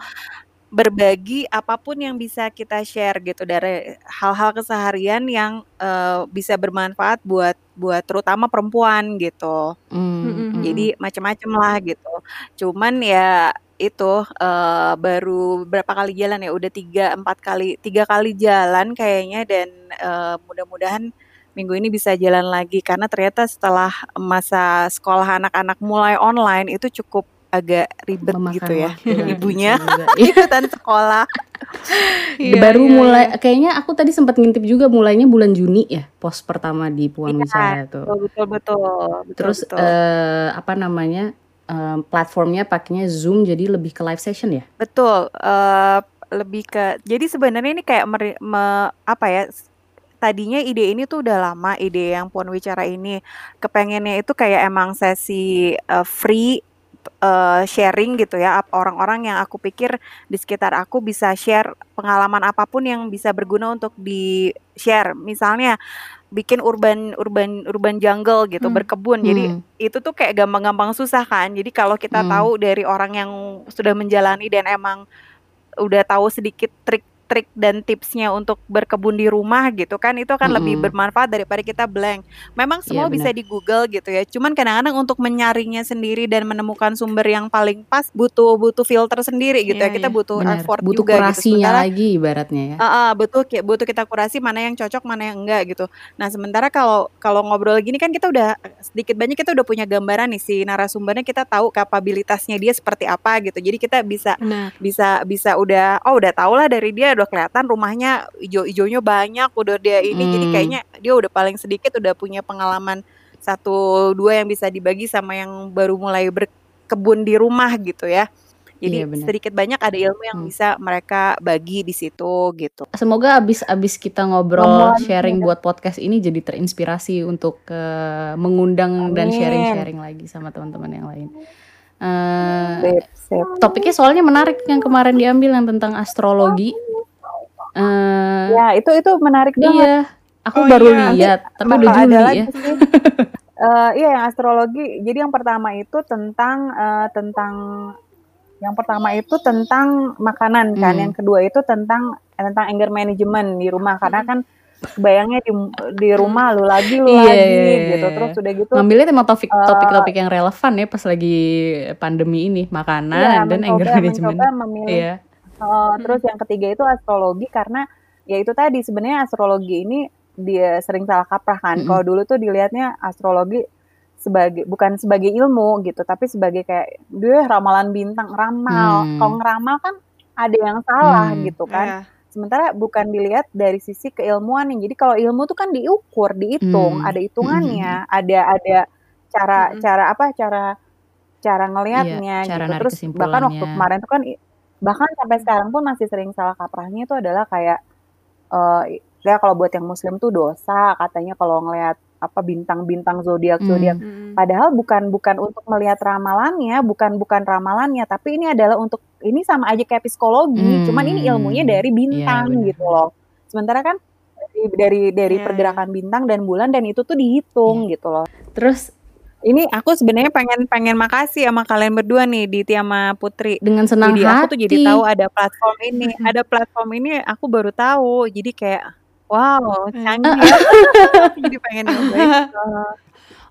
berbagi apa pun yang bisa kita share gitu dari hal-hal keseharian yang eh, bisa bermanfaat buat buat terutama perempuan gitu. Mm, Mm-mm. mm. Jadi macam-macam lah gitu. Cuman ya itu eh, baru berapa kali jalan ya? Udah tiga empat kali tiga kali jalan kayaknya dan eh, mudah-mudahan minggu ini bisa jalan lagi karena ternyata setelah masa sekolah anak-anak mulai online itu cukup agak ribet Memakan gitu ya ibunya juga. Iya. ikutan sekolah Iya, Baru iya, mulai iya. kayaknya aku tadi sempat ngintip juga mulainya bulan Juni ya pos pertama di Puan Iya, Wicara tuh. betul betul betul betul, Terus betul. eh, apa namanya eh, platformnya pakainya Zoom jadi lebih ke live session ya? Betul, eee, lebih ke jadi sebenarnya ini kayak meri me apa ya, tadinya ide ini tuh udah lama, ide yang Puan Wicara ini. Kepengennya itu kayak emang sesi, eee, free, eee, sharing gitu ya, orang-orang yang aku pikir di sekitar aku bisa share pengalaman apa pun yang bisa berguna untuk di-share. Misalnya bikin urban urban urban jungle gitu, Hmm. berkebun. Jadi Hmm. itu tuh kayak gampang-gampang susah kan. Jadi kalau kita Hmm. tahu dari orang yang sudah menjalani dan emang udah tahu sedikit trik-trik dan tipsnya untuk berkebun di rumah gitu kan, itu akan lebih bermanfaat daripada kita blank. Memang Iya semua bisa benar. di Google gitu ya, cuman kadang-kadang untuk menyaringnya sendiri dan menemukan sumber yang paling pas butuh butuh filter sendiri gitu ya. Iya, Kita iya. butuh Benar. effort Butuh juga gitu. kurasinya Sementara lagi ibaratnya ya. Heeh, betul kayak butuh kita kurasi mana yang cocok, mana yang enggak gitu. Nah, sementara kalau kalau ngobrol gini kan kita udah sedikit banyak kita udah punya gambaran nih si narasumbernya kita tahu kapabilitasnya dia seperti apa gitu. Jadi kita bisa Benar. bisa bisa udah oh udah tau lah dari dia udah kelihatan rumahnya ijo-ijonya banyak, udah dia ini jadi Hmm. kayaknya dia udah paling sedikit udah punya pengalaman satu dua yang bisa dibagi sama yang baru mulai berkebun di rumah gitu ya. Jadi Iya, sedikit banyak ada ilmu yang Hmm. bisa mereka bagi di situ gitu. Semoga abis-abis kita ngobrol sharing iya. buat podcast ini jadi terinspirasi untuk eh, mengundang dan Amin. sharing-sharing lagi sama teman-teman yang lain. Sip, sip. topiknya soalnya menarik yang kemarin diambil yang tentang astrologi. Eh, Ya, itu itu menarik banget. iya, aku Oh, baru iya. lihat, tapi udah Juli lagi ya. sih. Eh, iya yang astrologi. Jadi yang pertama itu tentang eh, tentang yang pertama itu tentang makanan kan. Hmm. Yang kedua itu tentang tentang anger management di rumah karena kan bayangnya di di rumah lu lagi lu Iya, lagi iya, iya, gitu. Terus udah gitu Ngambilnya tema topik Eh, topik-topik yang relevan ya pas lagi pandemi ini, makanan dan anger management. mencoba memilih Iya. Eh, terus yang ketiga itu astrologi karena ya itu tadi sebenarnya astrologi ini dia sering salah kaprah kan. Mm-mm. Kalau dulu tuh dilihatnya astrologi sebagai bukan sebagai ilmu gitu, tapi sebagai kayak dia ramalan bintang, ramal. Hmm. Kalau ngeramal kan ada yang salah Hmm. gitu kan. Iya. Sementara bukan dilihat dari sisi keilmuan Jadi kalau ilmu tuh kan diukur, dihitung, Hmm. ada hitungannya, ada ada cara Mhm. cara apa, cara cara Iya, ngelihatnya cara gitu. Terus bahkan waktu kemarin tuh kan bahkan sampai sekarang pun masih sering salah kaprahnya itu adalah kayak, eee, ya kalau buat yang muslim tuh dosa katanya kalau ngelihat apa, bintang-bintang zodiak-zodiak. Mmm. Mhm. Padahal bukan bukan untuk melihat ramalannya, bukan bukan ramalannya, tapi ini adalah untuk ini sama aja kayak psikologi, cuman ini ilmunya Mmm, dari iya bintang bener. gitu loh. Sementara kan dari dari dari Iya iya. pergerakan bintang dan bulan dan itu tuh dihitung Iya. gitu loh. Terus Ini aku sebenarnya pengen pengen makasih sama kalian berdua nih, Diti sama Putri. dengan senang Jadi aku tuh jadi hati. tahu ada platform ini, ada platform ini aku baru tahu. Jadi kayak, wow Eee. canggih ya. Jadi pengen nyobain.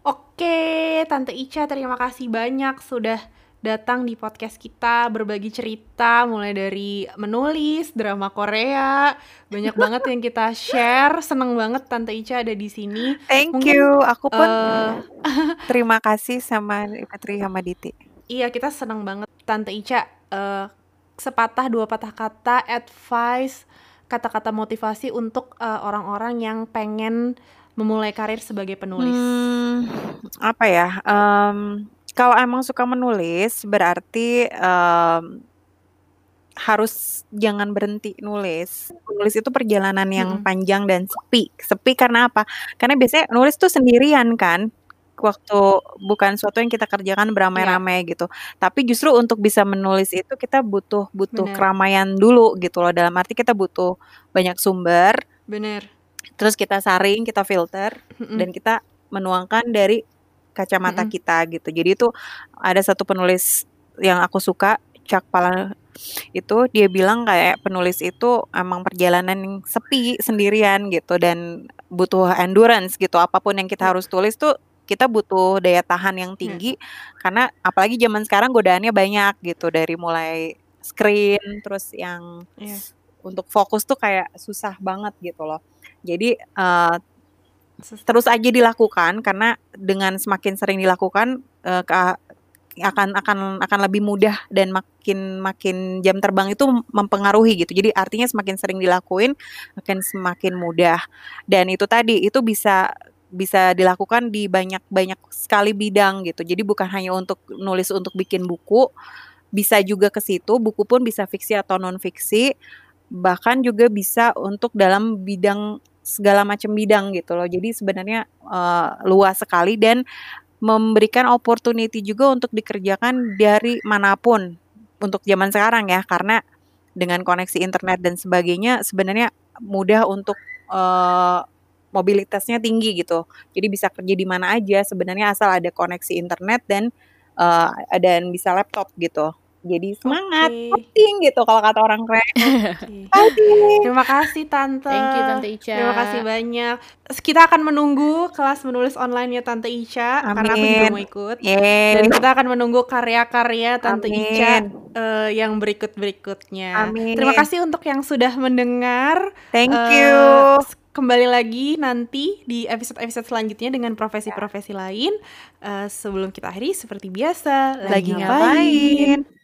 Oke, Tante Ica terima kasih banyak sudah datang di podcast kita, berbagi cerita mulai dari menulis, drama Korea, banyak banget yang kita share. Seneng banget Tante Ica ada di sini. Thank Mungkin, you, aku pun eee terima kasih sama Putri sama Diti. Iya, kita seneng banget Tante Ica, eee, sepatah dua patah kata, advice, kata-kata motivasi untuk, eee, orang-orang yang pengen memulai karir sebagai penulis. Mmm, apa ya, mmm, kalau emang suka menulis berarti, mmm, harus jangan berhenti nulis. Nulis itu perjalanan yang Mhm. panjang dan sepi. Sepi karena apa? Karena biasanya nulis tuh sendirian kan, waktu bukan suatu yang kita kerjakan Iya. beramai-ramai gitu. Tapi justru untuk bisa menulis itu kita butuh butuh Bener. keramaian dulu gitu loh, dalam arti kita butuh banyak sumber, Bener. terus kita saring, kita filter, dan Mhm. kita menuangkan dari kacamata Mhm. kita gitu. Jadi itu ada satu penulis yang aku suka, Chuck Palahniuk itu dia bilang kayak penulis itu emang perjalanan yang sepi, sendirian gitu dan butuh endurance gitu. Apa pun yang kita Iya. harus tulis tuh kita butuh daya tahan yang Iya. tinggi karena apalagi zaman sekarang godaannya banyak gitu dari mulai screen terus yang Iya. untuk fokus tuh kayak susah banget gitu loh. Jadi, Sus terus aja dilakukan karena dengan semakin sering dilakukan, ka akan akan akan lebih mudah dan makin makin jam terbang itu mempengaruhi gitu. Jadi artinya semakin sering dilakuin akan semakin mudah. Dan itu tadi, itu bisa bisa dilakukan di banyak banyak sekali bidang gitu. Jadi bukan hanya untuk nulis untuk bikin buku, bisa juga ke situ, buku pun bisa fiksi atau non fiksi, bahkan juga bisa untuk dalam bidang segala macam bidang gitu loh. Jadi sebenarnya, eee, luas sekali dan memberikan opportunity juga untuk dikerjakan dari mana pun untuk zaman sekarang ya, karena dengan koneksi internet dan sebagainya sebenarnya mudah untuk, eee, mobilitasnya tinggi gitu. Jadi bisa kerja di mana aja sebenarnya asal ada koneksi internet dan, eee, dan bisa laptop gitu. Jadi semangat, Oke. fighting gitu kalau kata orang. Oke. Fighting. Terima kasih Tante. Thank you Tante Ica. Terima kasih banyak. Kita akan menunggu kelas menulis online-nya Tante Ica karena aku juga Amin. mau ikut. Yeay. Dan kita akan menunggu karya-karya Tante Ica, Amin. eee, yang berikut-berikutnya. Terima Amin. kasih untuk yang sudah mendengar. Thank Eee, you. s kembali lagi nanti di episode-episode selanjutnya dengan profesi-profesi lain. Eee, sebelum kita akhiri seperti biasa, lagi Lagi ngapain? ngapain?